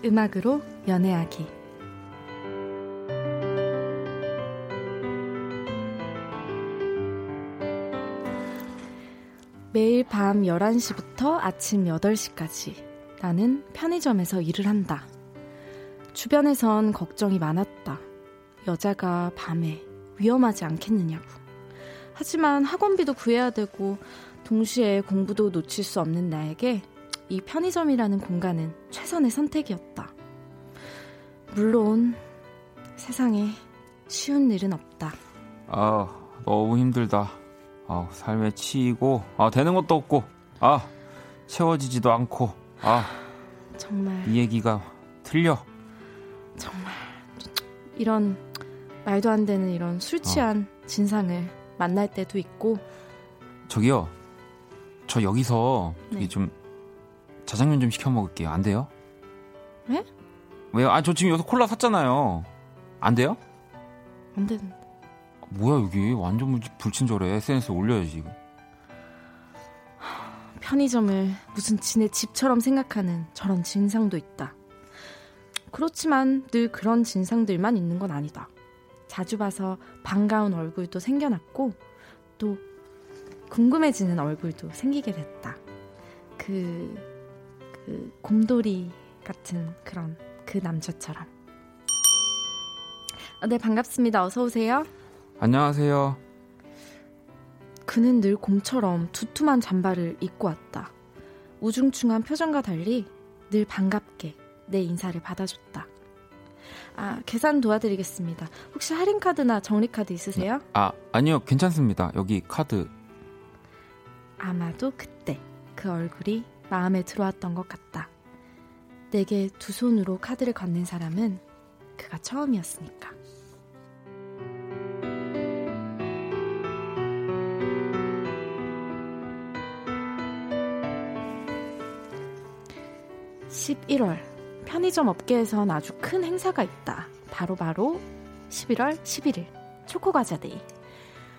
음악으로 연애하기. 매일 밤 11시부터 아침 8시까지 나는 편의점에서 일을 한다. 주변에선 걱정이 많았다. 여자가 밤에 위험하지 않겠느냐고. 하지만 학원비도 구해야 되고 동시에 공부도 놓칠 수 없는 나에게 이 편의점이라는 공간은 최선의 선택이었다. 물론 세상에 쉬운 일은 없다.
아, 너무 힘들다. 아, 삶에 치이고 아, 되는 것도 없고 아, 채워지지도 않고 아,
정말
이 얘기가 틀려.
정말 이런 말도 안 되는 이런 술 취한 진상을 만날 때도 있고
저기요. 저 여기서
네.
좀 자장면 좀 시켜 먹을게요. 안 돼요?
네?
왜요? 아, 저 지금 여기서 콜라 샀잖아요. 안 돼요?
안 되는데
뭐야, 여기. 완전 물- 불친절해. SNS에 올려야지. 이거.
편의점을 무슨 지네 집처럼 생각하는 저런 진상도 있다. 그렇지만 늘 그런 진상들만 있는 건 아니다. 자주 봐서 반가운 얼굴도 생겨났고 또 궁금해지는 얼굴도 생기게 됐다. 그, 그 곰돌이 같은 그런 그 남자처럼. 아, 네, 반갑습니다. 어서 오세요.
안녕하세요.
그는 늘 곰처럼 두툼한 잠바를 입고 왔다. 우중충한 표정과 달리 늘 반갑게 내 인사를 받아줬다. 아, 계산 도와드리겠습니다. 혹시 할인카드나 정리카드 있으세요?
아, 아니요. 괜찮습니다. 여기 카드.
아마도 그때 그 얼굴이 마음에 들어왔던 것 같다. 내게 두 손으로 카드를 건넨 사람은 그가 처음이었으니까. (11월) 편의점 업계에선 아주 큰 행사가 있다 바로 바로 (11월 11일) 초코과자 데이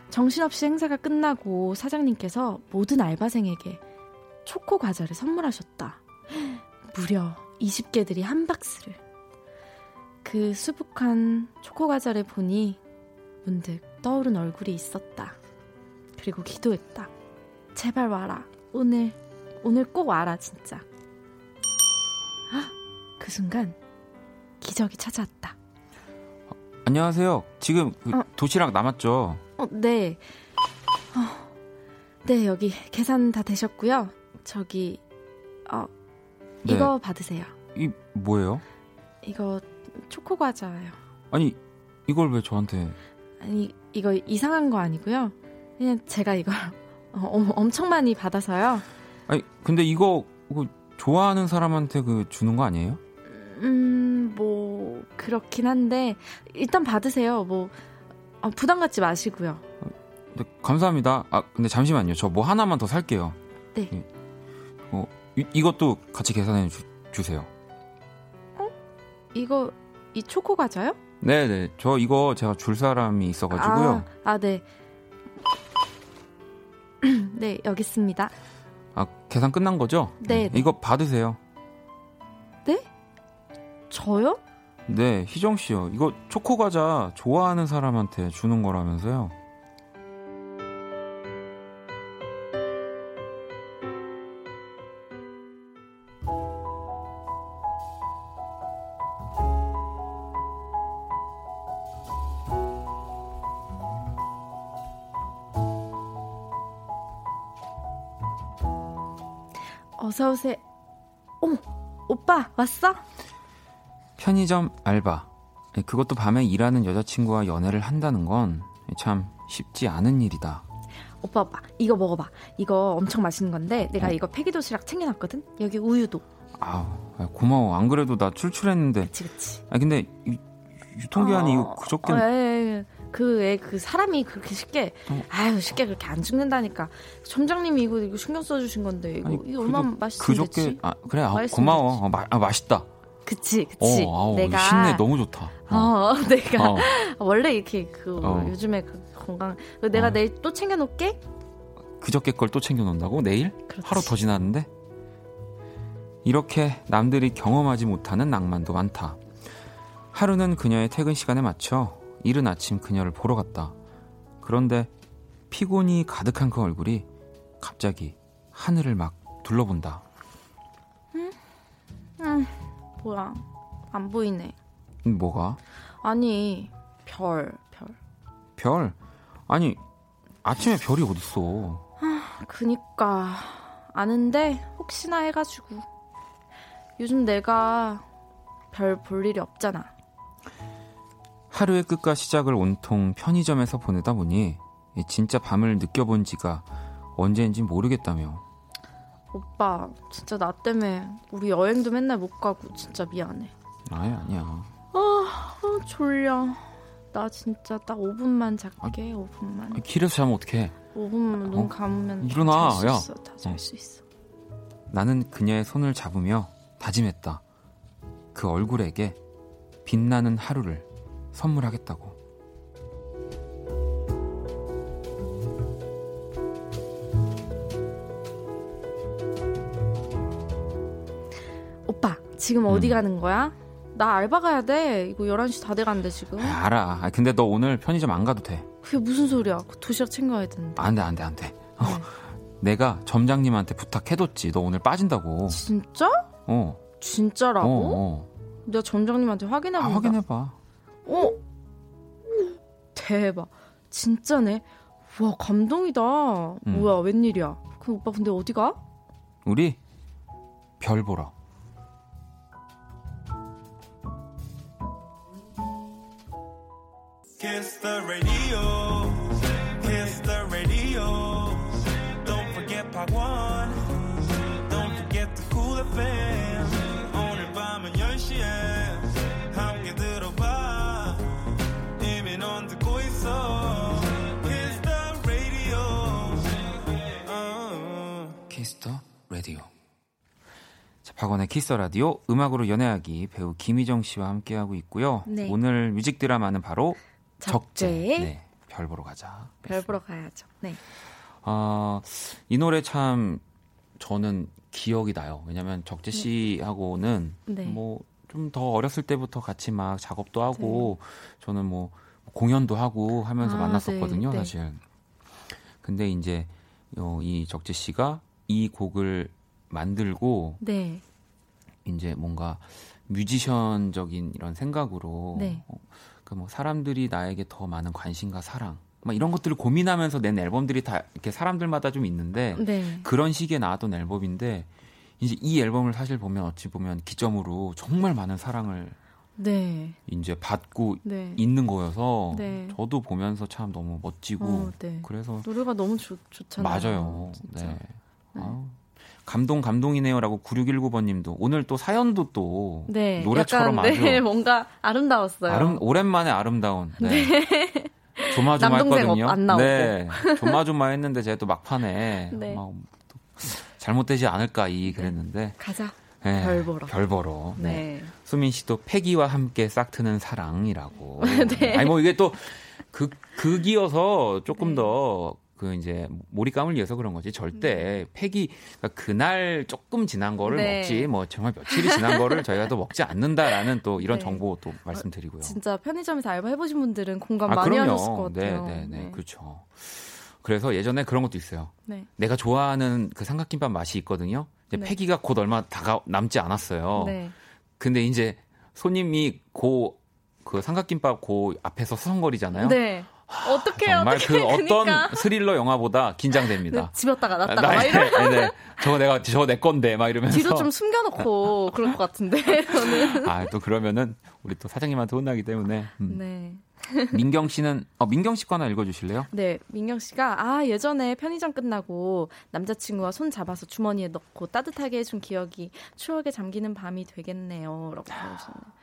정신없이 행사가 끝나고 사장님께서 모든 알바생에게 초코 과자를 선물하셨다. 무려 20개들이 한 박스를. 그 수북한 초코 과자를 보니 문득 떠오른 얼굴이 있었다. 그리고 기도했다. 제발 와라. 오늘, 오늘 꼭 와라, 진짜. 그 순간 기적이 찾아왔다.
안녕하세요. 지금 그
어.
도시락 남았죠?
어, 네. 어, 네, 여기 계산 다 되셨고요. 저기 어
네.
이거 받으세요.
이 뭐예요?
이거 초코 과자예요.
아니 이걸 왜 저한테?
아니 이거 이상한 거 아니고요. 그냥 제가 이걸 *laughs* 어, 엄- 엄청 많이 받아서요.
아니 근데 이거 그 좋아하는 사람한테 그 주는 거 아니에요?
음, 뭐 그렇긴 한데 일단 받으세요. 뭐 어, 부담 갖지 마시고요.
네, 감사합니다. 아 근데 잠시만요. 저 뭐 하나만 더 살게요.
네.
예. 어 이, 이것도 같이 계산해 주, 주세요.
이거 이 초코 과자요?
네네. 저 이거 제가 줄 사람이 있어가지고요.
아, 아 네. *clears throat* 네, 여기 있습니다.
아, 계산 끝난 거죠?
네, 네.
이거 받으세요.
저요?
네, 희정 씨요. 이거 초코 과자 좋아하는 사람한테 주는 거라면서요.
어서 오세요. 어머, 오빠 왔어?
편의점 알바. 예, 그것도 밤에 일하는 여자친구와 연애를 한다는 건 참 쉽지 않은 일이다.
오빠 오빠 이거 먹어봐. 이거 엄청 맛있는 건데 내가
어.
이거 폐기 도시락 챙겨놨거든. 여기 우유도.
아, 고마워. 안 그래도 나 출출했는데.
그치 그치.
아, 근데 이- 유통기한이 이거 그저께
어, 예, 예. 그, 애, 그 사람이 그렇게 쉽게,
어.
아유, 쉽게 그렇게 안 죽는다니까. 점장님이 이거, 이거 신경 써주신 건데, 이거,
아니,
이거 얼마나
그저-
맛있으면
그저께
됐지?
아 그래 아, 고마워. 어, 마, 아, 맛있다
그치, 그치.
어 아우
내가.
신내 너무 좋다 어,
어, *laughs* 내가.
어.
원래 이렇게 그,
어.
요즘에 그 건강. 그 내가
어.
내일 또 챙겨 놓을게?
그저께 걸 또 챙겨 놓는다고 내일
그렇지.
하루 더 지났는데 이렇게 남들이 경험하지 못하는 낭만도 많다 하루는 그녀의 퇴근 시간에 맞춰 이른 아침 그녀를 보러 갔다 그런데 피곤이 가득한 그 얼굴이 갑자기 하늘을 막 둘러본다
뭐야. 안 보이네.
음, 뭐가
아니, 별, 별.
별 아니 아침에 별이 어딨어
그니까 아는데 혹시나 해가지고 요즘 내가 별 볼 일이 없잖아.
하루의 끝과 시작을 온통 편의점에서 보내다 보니 이 진짜 밤을 느껴본 지가 언제인지 모르겠다며
오빠 진짜 나 때문에 우리 여행도 맨날 못 가고 진짜 미안해.
아니 아니야
아 졸려. 나 진짜 딱 5분만 잘게 5분만.
아니, 길에서 자면 어떡해
5분만 눈
어?
감으면
일어나, 야.
있어. 다잘
어.
수 있어.
나는 그녀의 손을 잡으며 다짐했다 그 얼굴에게 빛나는 하루를 선물하겠다고
지금 어디
음.
가는 거야? 나 알바 가야 돼. 이거 11시 다 돼간대 지금.
아, 알아 아, 근데 너 오늘 편의점 안 가도 돼
그게 무슨 소리야? 그 도시락 챙겨야 되는데.
안 돼 안 돼 안돼
네.
내가 점장님한테 부탁해뒀지 너 오늘 빠진다고
진짜?
어,
진짜라고?
어, 어.
내가 점장님한테 확인해
아. 확인해봐
어? 대박. 진짜네. 와, 감동이다.
음.
뭐야, 웬일이야. 그 오빠 근데 어디 가?
우리 별 보러
Kiss the radio. Kiss the radio. Don't forget Part 1. Don't forget the cool FM. 오늘 밤은 10시에 함께 들어봐. 이미 넌 듣고 있어. Kiss the radio. 어.
Kiss the Radio. 자, 박원의 Kiss the Radio 음악으로 연애하기 배우 김희정 씨와 함께하고 있고요.
네.
오늘 뮤직 드라마는 바로 적재.
적재.
네, 별 보러 가자.
별 보러 가야죠. 네.
아, 이 노래 참 저는 기억이 나요. 왜냐면 적재 씨하고는
네.
뭐좀 더 어렸을 때부터 같이 막 작업도 하고 저는 뭐 공연도 하고 하면서
아,
만났었거든요,
네, 네.
사실. 근데 이제 어, 이 적재 씨가 이 곡을 만들고
네.
이제 뭔가 뮤지션적인 이런 생각으로
네.
어, 그뭐 사람들이 나에게 더 많은 관심과 사랑 막 이런 것들을 고민하면서 낸 앨범들이 다 이렇게 사람들마다 좀 있는데
네.
그런 시기에 나왔던 앨범인데 이제 이 앨범을 사실 보면 어찌 보면 기점으로 정말 많은 사랑을
네.
이제 받고
네.
있는 거여서
네.
저도 보면서 참 너무 멋지고
어, 네.
그래서
노래가 너무 좋, 좋잖아요.
맞아요.
진짜.
네. 아우, 감동 감동이네요라고 9619번님도 오늘 또 사연도 또
네.
노래처럼
약간,
아주
네, 뭔가 아름다웠어요.
아름, 오랜만에 아름다운 네. 조마조마
남동생
했거든요.
없- 안 나오고.
네. 조마조마 했는데 제가 또 막판에 *laughs*
네.
막또 잘못되지 않을까 이 그랬는데
가자.
네,
별 보러.
별 보러. 네.
네.
수민 씨도 패기와 함께 싹트는 사랑이라고. *laughs*
네.
아니 뭐 이게 또 극, 극이어서 조금
네.
더 그 이제 몰입감을 위해서 그런 거지. 절대 패기 그러니까 그날 조금 지난 거를
네.
먹지 뭐 정말 며칠이 지난 거를 저희가 또 먹지 않는다라는 또 이런
네.
정보 또 말씀드리고요.
진짜 편의점에서 알바 해보신 분들은 공감
아,
많이
그럼요.
하셨을 것 같아요.
네, 네, 네. 그렇죠. 그래서 예전에 그런 것도 있어요.
네.
내가 좋아하는 그 삼각김밥 맛이 있거든요. 이제
네.
패기가 곧 얼마 다가 남지 않았어요.
네.
근데 이제 손님이 고 그 삼각김밥 고 앞에서 수성거리잖아요.
네. 어떻게
정말
어떻게
그 어떤
그러니까.
스릴러 영화보다 긴장됩니다.
네, 집었다가
나,
놨다가 막 이런
네, 네. 저거 내가 저거 내 건데 막 이러면서
뒤로 좀 숨겨놓고 그럴 것 같은데 *laughs* 저는.
아, 또 그러면은 우리 또 사장님한테 혼나기 때문에 음.
네.
민경 씨는 어, 민경 씨 거 하나 읽어 주실래요?
네, 민경 씨가 아 예전에 편의점 끝나고 남자친구와 손 잡아서 주머니에 넣고 따뜻하게 해준 기억이 추억에 잠기는 밤이 되겠네요라고 보내주셨네요.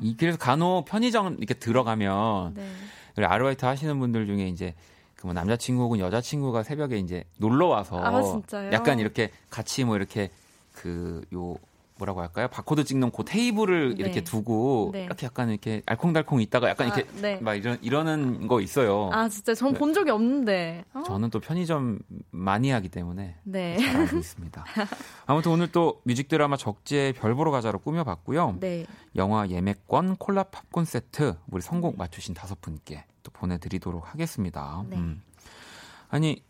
이 그래서 간혹 편의점 이렇게 들어가면
네,
우리 아르바이트 하시는 분들 중에 이제 그 뭐 남자친구 혹은 여자친구가 새벽에 이제 놀러 와서
아?
약간 이렇게 같이 뭐 이렇게 그 요 뭐라고 할까요? 바코드 찍는 그 테이블을
네.
이렇게 두고
네.
이렇게 약간 이렇게 알콩달콩 있다가 약간 이렇게
아, 네.
막 이런 이러는 거 있어요.
아 진짜 전 본 적이 없는데. 어?
저는 또 편의점 마니아기 때문에
네,
잘 알고 있습니다. *laughs* 아무튼 오늘 또 뮤직 드라마 적재 별 보러 가자로 꾸며봤고요.
네,
영화 예매권, 콜라 팝콘 세트 우리 선곡 맞추신 다섯 분께 또 보내드리도록 하겠습니다.
네.
음. 아니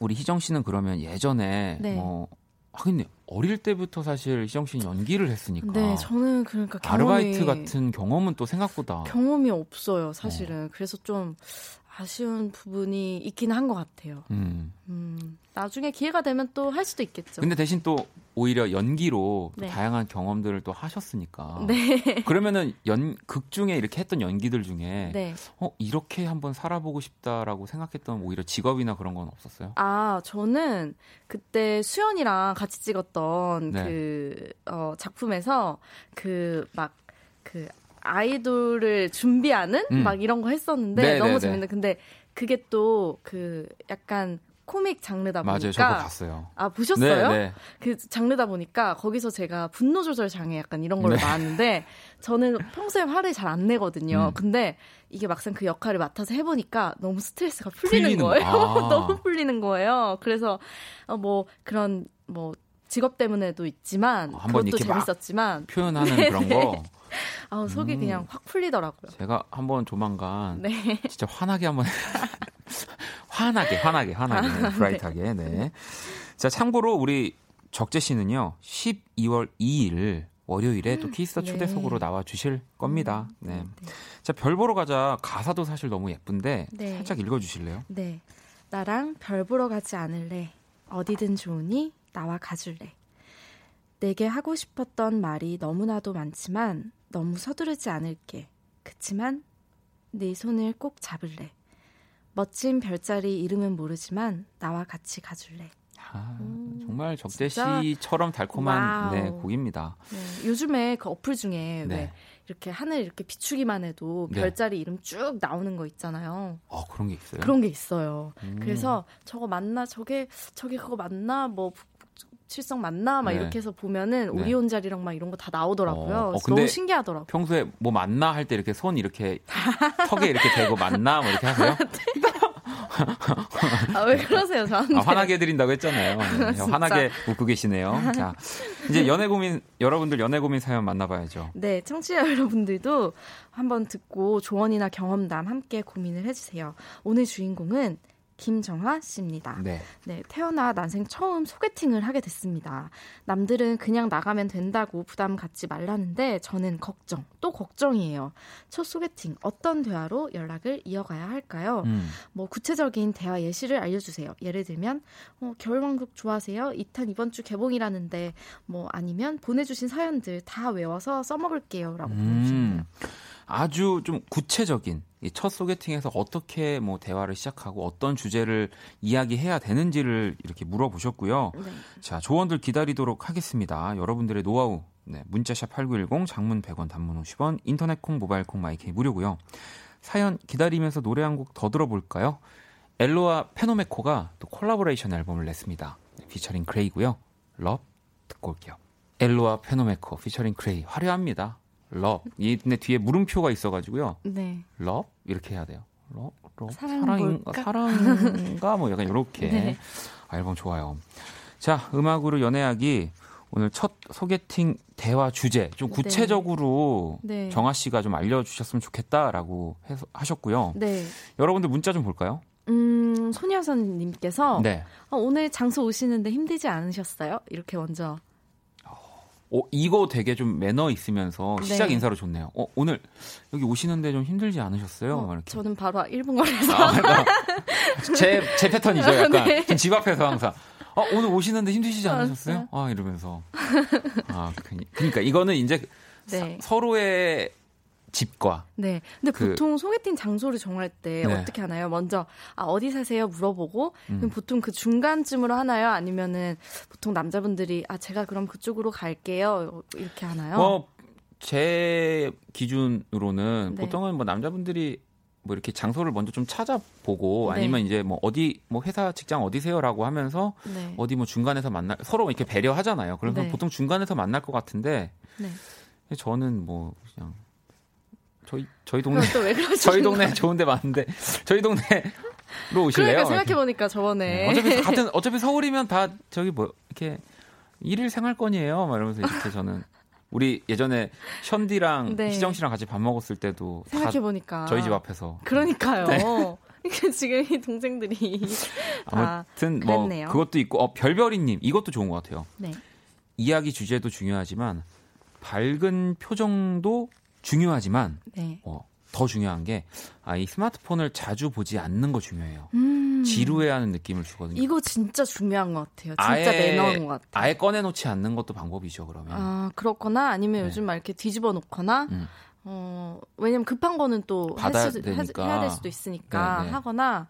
우리 희정 씨는 그러면 예전에
네.
뭐 하긴 어릴 때부터 사실 희정 씨는 연기를 했으니까
네, 저는 그러니까 경험이
아르바이트 같은 경험은 또 생각보다
경험이 없어요, 사실은. 그래서 좀 아쉬운 부분이 있긴 한 것 같아요.
음.
음, 나중에 기회가 되면 또 할 수도 있겠죠.
근데 대신 또 오히려 연기로 또
네.
다양한 경험들을 또 하셨으니까
네, *laughs*
그러면은 연 극 중에 이렇게 했던 연기들 중에
네.
어 이렇게 한번 살아보고 싶다라고 생각했던 오히려 직업이나 그런 건 없었어요?
아, 저는 그때 수연이랑 같이 찍었던
네.
그, 어, 작품에서 그, 막, 그, 아이돌을 준비하는
음.
막 이런 거 했었는데
네,
너무
네, 네.
재밌는데 근데 그게 또 그 약간 코믹 장르다 보니까
맞아요, 저거 봤어요.
아 보셨어요?
네, 네.
그 장르다 보니까 거기서 제가 분노 조절 장애 약간 이런 걸
네.
나왔는데 저는 평소에 화를 잘 안 내거든요.
음.
근데 이게 막상 그 역할을 맡아서 해보니까 너무 스트레스가 풀리는,
풀리는
거예요.
거. *laughs* 아.
너무 풀리는 거예요. 그래서 어, 뭐 그런 뭐 직업 때문에도 있지만
어, 한번
그것도 재밌었지만
표현하는
네,
그런
네.
거 *laughs*
아 속이
음.
그냥 확 풀리더라고요.
제가 한번 조만간
네.
진짜 환하게 한번 환하게 환하게 환하게
아,
bright하게 네. 자 참고로 우리 적재 씨는요 12월 2일 월요일에 또 Kiss the
네.
초대석으로 나와 주실 겁니다. 네.
네.
자 별 보러 가자 가사도 사실 너무 예쁜데
네.
살짝 읽어 주실래요?
네. 나랑 별 보러 가지 않을래. 어디든 좋으니 나와 가줄래. 내게 하고 싶었던 말이 너무나도 많지만 너무 서두르지 않을게. 그치만 네 손을 꼭 잡을래. 멋진 별자리 이름은 모르지만 나와 같이 가줄래.
아,
음,
정말 적재
진짜
씨처럼 달콤한. 네, 곡입니다.
네, 요즘에 그 어플 중에
네.
왜 이렇게 하늘 이렇게 비추기만 해도
네.
별자리 이름 쭉 나오는 거 있잖아요.
어, 그런 게 있어요.
그런 게 있어요.
음.
그래서 저거 맞나 저게 저게 그거 맞나 뭐 칠성 맞나 막
네.
이렇게 해서 보면은
네.
오리온 자리랑 막 이런 거 다 나오더라고요.
어, 어,
너무 신기하더라고요.
평소에 뭐 맞나 할 때 이렇게 손 이렇게 턱에 이렇게 대고 맞나 뭐 이렇게 하세요? *laughs*
아, 왜 그러세요, 저한테?
아, 화나게 해드린다고 했잖아요. 네. 화나게 웃고 계시네요. 자, 이제 연애 고민, 여러분들 연애 고민 사연 만나봐야죠.
네, 청취자 여러분들도 한번 듣고 조언이나 경험담 함께 고민을 해주세요. 오늘 주인공은 김정화 씨입니다.
네.
네, 태어나 난생 처음 소개팅을 하게 됐습니다. 남들은 그냥 나가면 된다고 부담 갖지 말라는데 저는 걱정, 또 걱정이에요. 첫 소개팅 어떤 대화로 연락을 이어가야 할까요?
음.
뭐 구체적인 대화 예시를 알려 주세요. 예를 들면 어, 겨울왕국 좋아하세요? 2탄 이번 주 개봉이라는데 뭐 아니면 보내 주신 사연들 다 외워서 써먹을게요라고 보내 주셨네요.
음. 아주 좀 구체적인 이첫 소개팅에서 어떻게 뭐 대화를 시작하고 어떤 주제를 이야기해야 되는지를 이렇게 물어보셨고요.
네.
자, 조언들 기다리도록 하겠습니다. 여러분들의 노하우. 네, 문자샵 8910 장문 100원 단문 50원 인터넷 콩 모바일 콩 My K 무료고요. 사연 기다리면서 노래 한 곡 더 들어볼까요? 엘로와 페노메코가 또 콜라보레이션 앨범을 냈습니다. 네, 피처링 그레이고요. Love 듣고 올게요. 엘로와 페노메코 피처링 그레이 화려합니다. Love. 이 근데 뒤에 물음표가 있어가지고요.
네.
Love 이렇게 해야 돼요. 럽, 럽
사랑은
사랑인가
뭘까?
사랑인가 뭐 약간 이렇게 *laughs*
네.
앨범 좋아요. 자 음악으로 연애하기 오늘 첫 소개팅 대화 주제 좀
네.
구체적으로
네.
정아 씨가 좀 알려주셨으면 좋겠다라고 해서 하셨고요.
네.
여러분들 문자 좀 볼까요?
음, 소녀선님께서
네.
어, 오늘 장소 오시는데 힘들지 않으셨어요? 이렇게 먼저.
어, 이거 되게 좀 매너 있으면서
네.
시작 인사로 좋네요. 어, 오늘 여기 오시는데 좀 힘들지 않으셨어요?
어,
막 이렇게.
저는 바로 1분 거리에서.
아, 그러니까 제, 제 패턴이죠. *laughs* 약간.
네.
집 앞에서 항상. 어, 오늘 오시는데 힘드시지
아,
않으셨어요? 아, 이러면서. 아, 그, 그러니까 이거는 이제
네.
서, 로의 집과
네. 근데
그-
보통 소개팅 장소를 정할 때
네.
어떻게 하나요? 먼저 아, 어디 사세요? 물어보고
음.
그럼 보통 그 중간쯤으로 하나요? 아니면은 보통 남자분들이 아 제가 그럼 그쪽으로 갈게요. 이렇게 하나요?
뭐, 제 기준으로는
네.
보통은 뭐 남자분들이 뭐 이렇게 장소를 먼저 좀 찾아보고
네.
아니면 이제 뭐 어디 뭐 회사 직장 어디세요라고 하면서
네.
어디 뭐 중간에서 만날 서로 이렇게 배려하잖아요. 그래서
네.
보통 중간에서 만날 것 같은데
네.
저는 뭐 그냥 저희 저희 동네 저희 동네? 좋은데 많은데 저희 동네 로 오실래요?
그러니까 생각해 보니까 저번에
네. 어차피 *laughs* 같은 어차피 서울이면 다 저기 뭐 이렇게 일일 생활권이에요. 막 이러면서 이렇게 저는 우리 예전에 션디랑
네.
희정 씨랑 같이 밥 먹었을 때도 다
생각해 보니까
저희 집 앞에서
그러니까요.
네. *laughs*
그러니까 지금 이 동생들이 *laughs* 다
아무튼 뭐
그랬네요.
그것도 있고 어, 별별이님 이것도 좋은 것 같아요.
네.
이야기 주제도 중요하지만 밝은 표정도 중요하지만
네.
어, 더 중요한 게 아, 이 스마트폰을 자주 보지 않는 거 중요해요.
음.
지루해하는 느낌을 주거든요.
이거 진짜 중요한 것 같아요. 진짜
아예-
매너인 것 같아요.
아예 꺼내놓지 않는 것도 방법이죠. 그러면
아, 그렇거나 아니면
네.
요즘 막 이렇게 뒤집어 놓거나
음.
어, 왜냐면 급한 거는 또할
받아야
수도,
되니까.
해야 될 수도 있으니까
네, 네.
하거나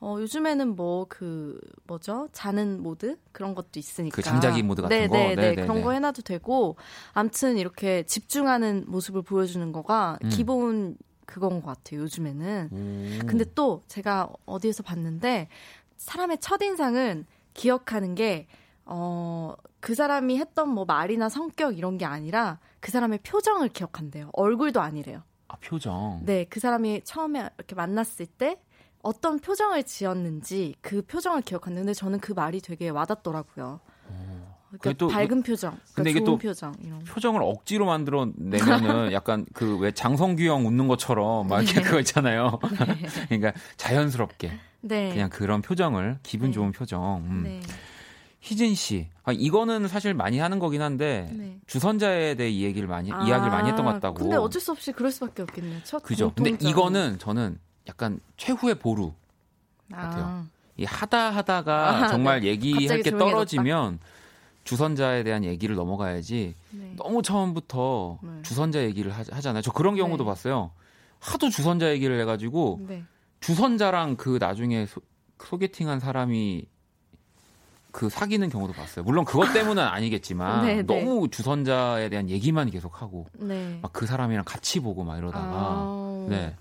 어, 요즘에는 뭐 그 뭐죠? 자는 모드 그런 것도 있으니까.
그 잠자기 모드 같은
네,
거?
네, 네.
네, 네,
그런
네.
거 해놔도 되고 암튼 이렇게 집중하는 모습을 보여주는 거가
음.
기본 그건 것 같아요. 요즘에는.
음.
근데 또 제가 어디에서 봤는데 사람의 첫 인상은 기억하는 게 어, 그 사람이 했던 뭐 말이나 성격 이런 게 아니라 그 사람의 표정을 기억한대요. 얼굴도 아니래요.
아, 표정.
네, 그 사람이 처음에 이렇게 만났을 때 어떤 표정을 지었는지 그 표정을 기억하는데 근데 저는 그 말이 되게 와닿더라고요.
그게
그러니까
또
밝은 표정, 그러니까
근데 이게
좋은
또
표정 이런. 거.
표정을 억지로 만들어 내면은 *laughs* 약간 그 왜 장성규 형 웃는 것처럼 막 이렇게 그거 있잖아요. *laughs* *laughs* 그러니까 자연스럽게
네,
그냥 그런 표정을 기분
네.
좋은 표정. 음.
네,
희진 씨, 아, 이거는 사실 많이 하는 거긴 한데
네.
주선자에 대해 이 얘기를 많이
아,
이야기를 많이 했던 것 같다고.
근데 어쩔 수 없이 그럴 수밖에 없겠네요. 첫
그죠. 근데
공통점.
이거는 저는 약간 최후의 보루. 같아요.
아,
이 하다 하다가
아,
정말
네.
얘기할 게. 떨어지면 주선자에 대한 얘기를 넘어가야지
네.
너무 처음부터
네.
주선자 얘기를 하, 잖아요 저 그런 경우도
네.
봤어요. 하도 주선자 얘기를 해가지고
네.
주선자랑 그 나중에 소, 소개팅한 사람이 그 사귀는 경우도 봤어요. 물론 그것 때문은 *laughs* 아니겠지만
네, 네.
너무 주선자에 대한 얘기만 계속 하고
네.
막그 사람이랑 같이 보고 막 이러다가
아,
네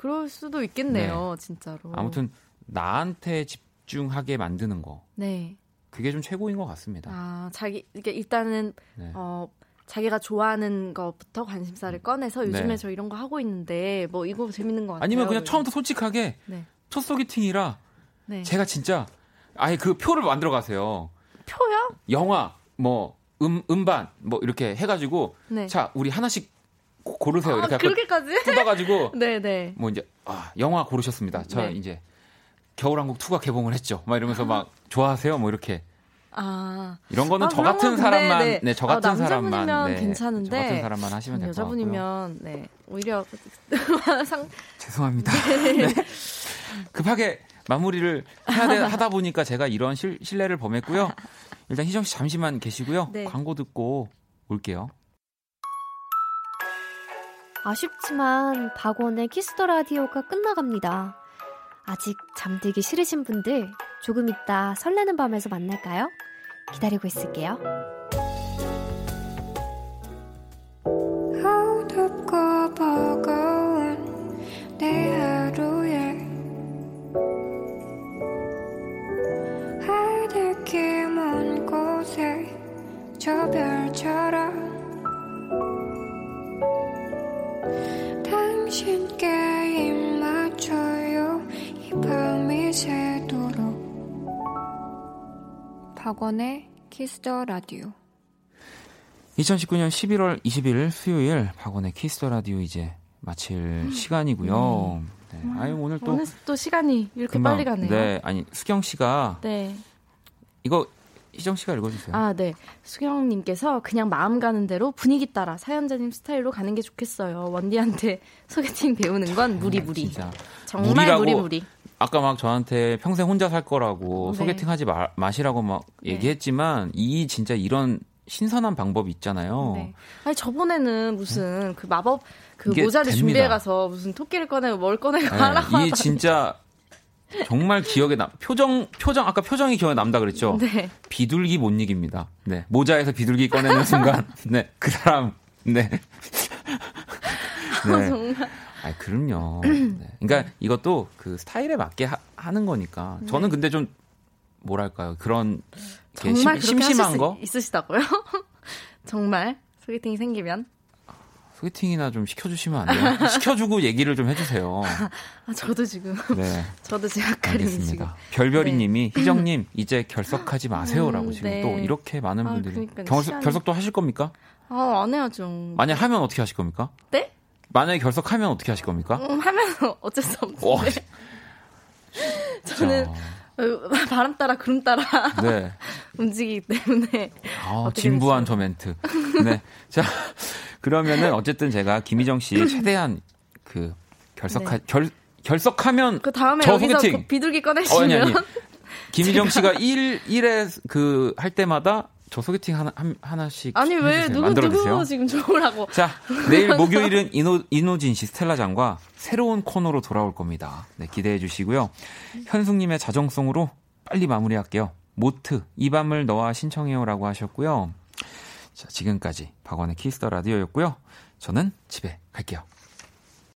그럴 수도 있겠네요, 진짜로.
아무튼 나한테 집중하게 만드는 거
네.
그게 좀 최고인 것 같습니다.
아, 자기 이게 일단은
네.
어 자기가 좋아하는 것부터 관심사를 꺼내서 요즘에
네.
저 이런 거 하고 있는데 뭐 이거 재밌는 것 같아요.
아니면 그냥 처음부터 솔직하게
네.
첫 소개팅이라
네.
제가 진짜 아예 그 표를 만들어 가세요.
표요?
영화 뭐 음, 음반 뭐 이렇게 해가지고
네.
자 우리 하나씩 고- 고르세요.
아,
이렇게 약간
그렇게까지? *laughs*
뜯어가지고
네, 네.
뭐 이제 아 영화 고르셨습니다. 저
네.
이제 겨울왕국 2가 개봉을 했죠. 막 이러면서 막 *laughs* 좋아하세요. 뭐 이렇게
아.
이런 거는
아,
저 같은
건
사람만
근데, 네.
네, 저
아,
같은 사람만
남자분이면
네,
괜찮은데
저 같은 사람만 하시면 될것 같고요.
여자분이면 네 오히려 *laughs* 상
죄송합니다. 네. 급하게 마무리를 해야 돼, 하다 보니까 제가 이런 실, 실례를 범했고요. 일단 희정 씨 잠시만 계시고요.
네.
광고 듣고 올게요.
아쉽지만 박원의 Kiss the Radio가 끝나갑니다. 아직 잠들기 싫으신 분들 조금 있다 설레는 밤에서 만날까요? 기다리고 있을게요.
박원의 Kiss the Radio
2019년 11월 20일 수요일 박원의 Kiss the Radio 이제 마칠 시간이고요. 네. 아유 오늘 또
오늘 또 시간이 이렇게
금방
빨리 가네요.
네, 아니 수경 씨가
네.
이거 희정 씨가 읽어주세요.
아, 네. 수경님께서 그냥 마음 가는 대로 분위기 따라 사연자님 스타일로 가는 게 좋겠어요. 원디한테 소개팅 배우는 건 무리 무리. 정말
무리라고
무리 무리.
아까 막 저한테 평생 혼자 살 거라고
네.
소개팅 하지 마, 마시라고 막
네.
얘기했지만 이 진짜 이런 신선한 방법이 있잖아요.
네. 아니 저번에는 무슨 그 마법 그 모자를
됩니다.
준비해 가서 무슨 토끼를 꺼내고 뭘 꺼내고
네,
하라고
이. 진짜 정말 기억에 남 표정 표정 아까 표정이 기억에 남다 그랬죠.
네.
비둘기 못 이깁니다. 네 모자에서 비둘기 꺼내는 순간 네 그 사람 네. 네.
아, 정말.
아 그럼요. 네. 그러니까 이것도 그 스타일에 맞게 하, 는 거니까. 저는 근데 좀 뭐랄까요 그런
네. 정말
심,
하실 거수 있으시다고요? *laughs* 정말 소개팅이 생기면
소개팅이나 좀 시켜주시면 안 돼요? 시켜주고 얘기를 좀 해주세요. *laughs*
아, 저도 지금
네, *laughs*
저도 지금
알겠습니다. 별별이님이 희정님 이제 결석하지 마세요라고
음,
지금
네.
또 이렇게 많은
아,
분들이
그러니까요.
결석,
시간이-
결석도 하실 겁니까?
아, 안 해야죠.
만약 하면 어떻게 하실 겁니까?
네?
만약에 결석하면 어떻게 하실 겁니까?
음, 하면서 *laughs* 어쩔 수
와,
없는데. *laughs* 저는 어, 바람 따라 구름 따라
자, 네. *laughs*
움직이기 때문에
아, 진부한? 저 멘트. 네. 자, 그러면은 어쨌든 제가 김희정 씨 최대한 그 결석하
네.
결 결석하면
그 다음에
저
여기서
소개팅.
그 비둘기
어, 아니
꺼내시면
아니. 김희정 씨가 1 1에 그 할 때마다 저 소개팅 하나 한, 하나 씩
아니 왜. 누구
만들어 주세요.
누구 지금 좋으라고
자, 내일 *laughs* 목요일은 이노, 이노진 씨, 스텔라장과 새로운 코너로 돌아올 겁니다. 네, 기대해 주시고요. 현숙님의 자정송으로 빨리 마무리할게요. 모트, 이 밤을 너와 신청해요라고 하셨고요. 자, 지금까지 박원의 Kiss the Radio였고요. 저는 집에 갈게요.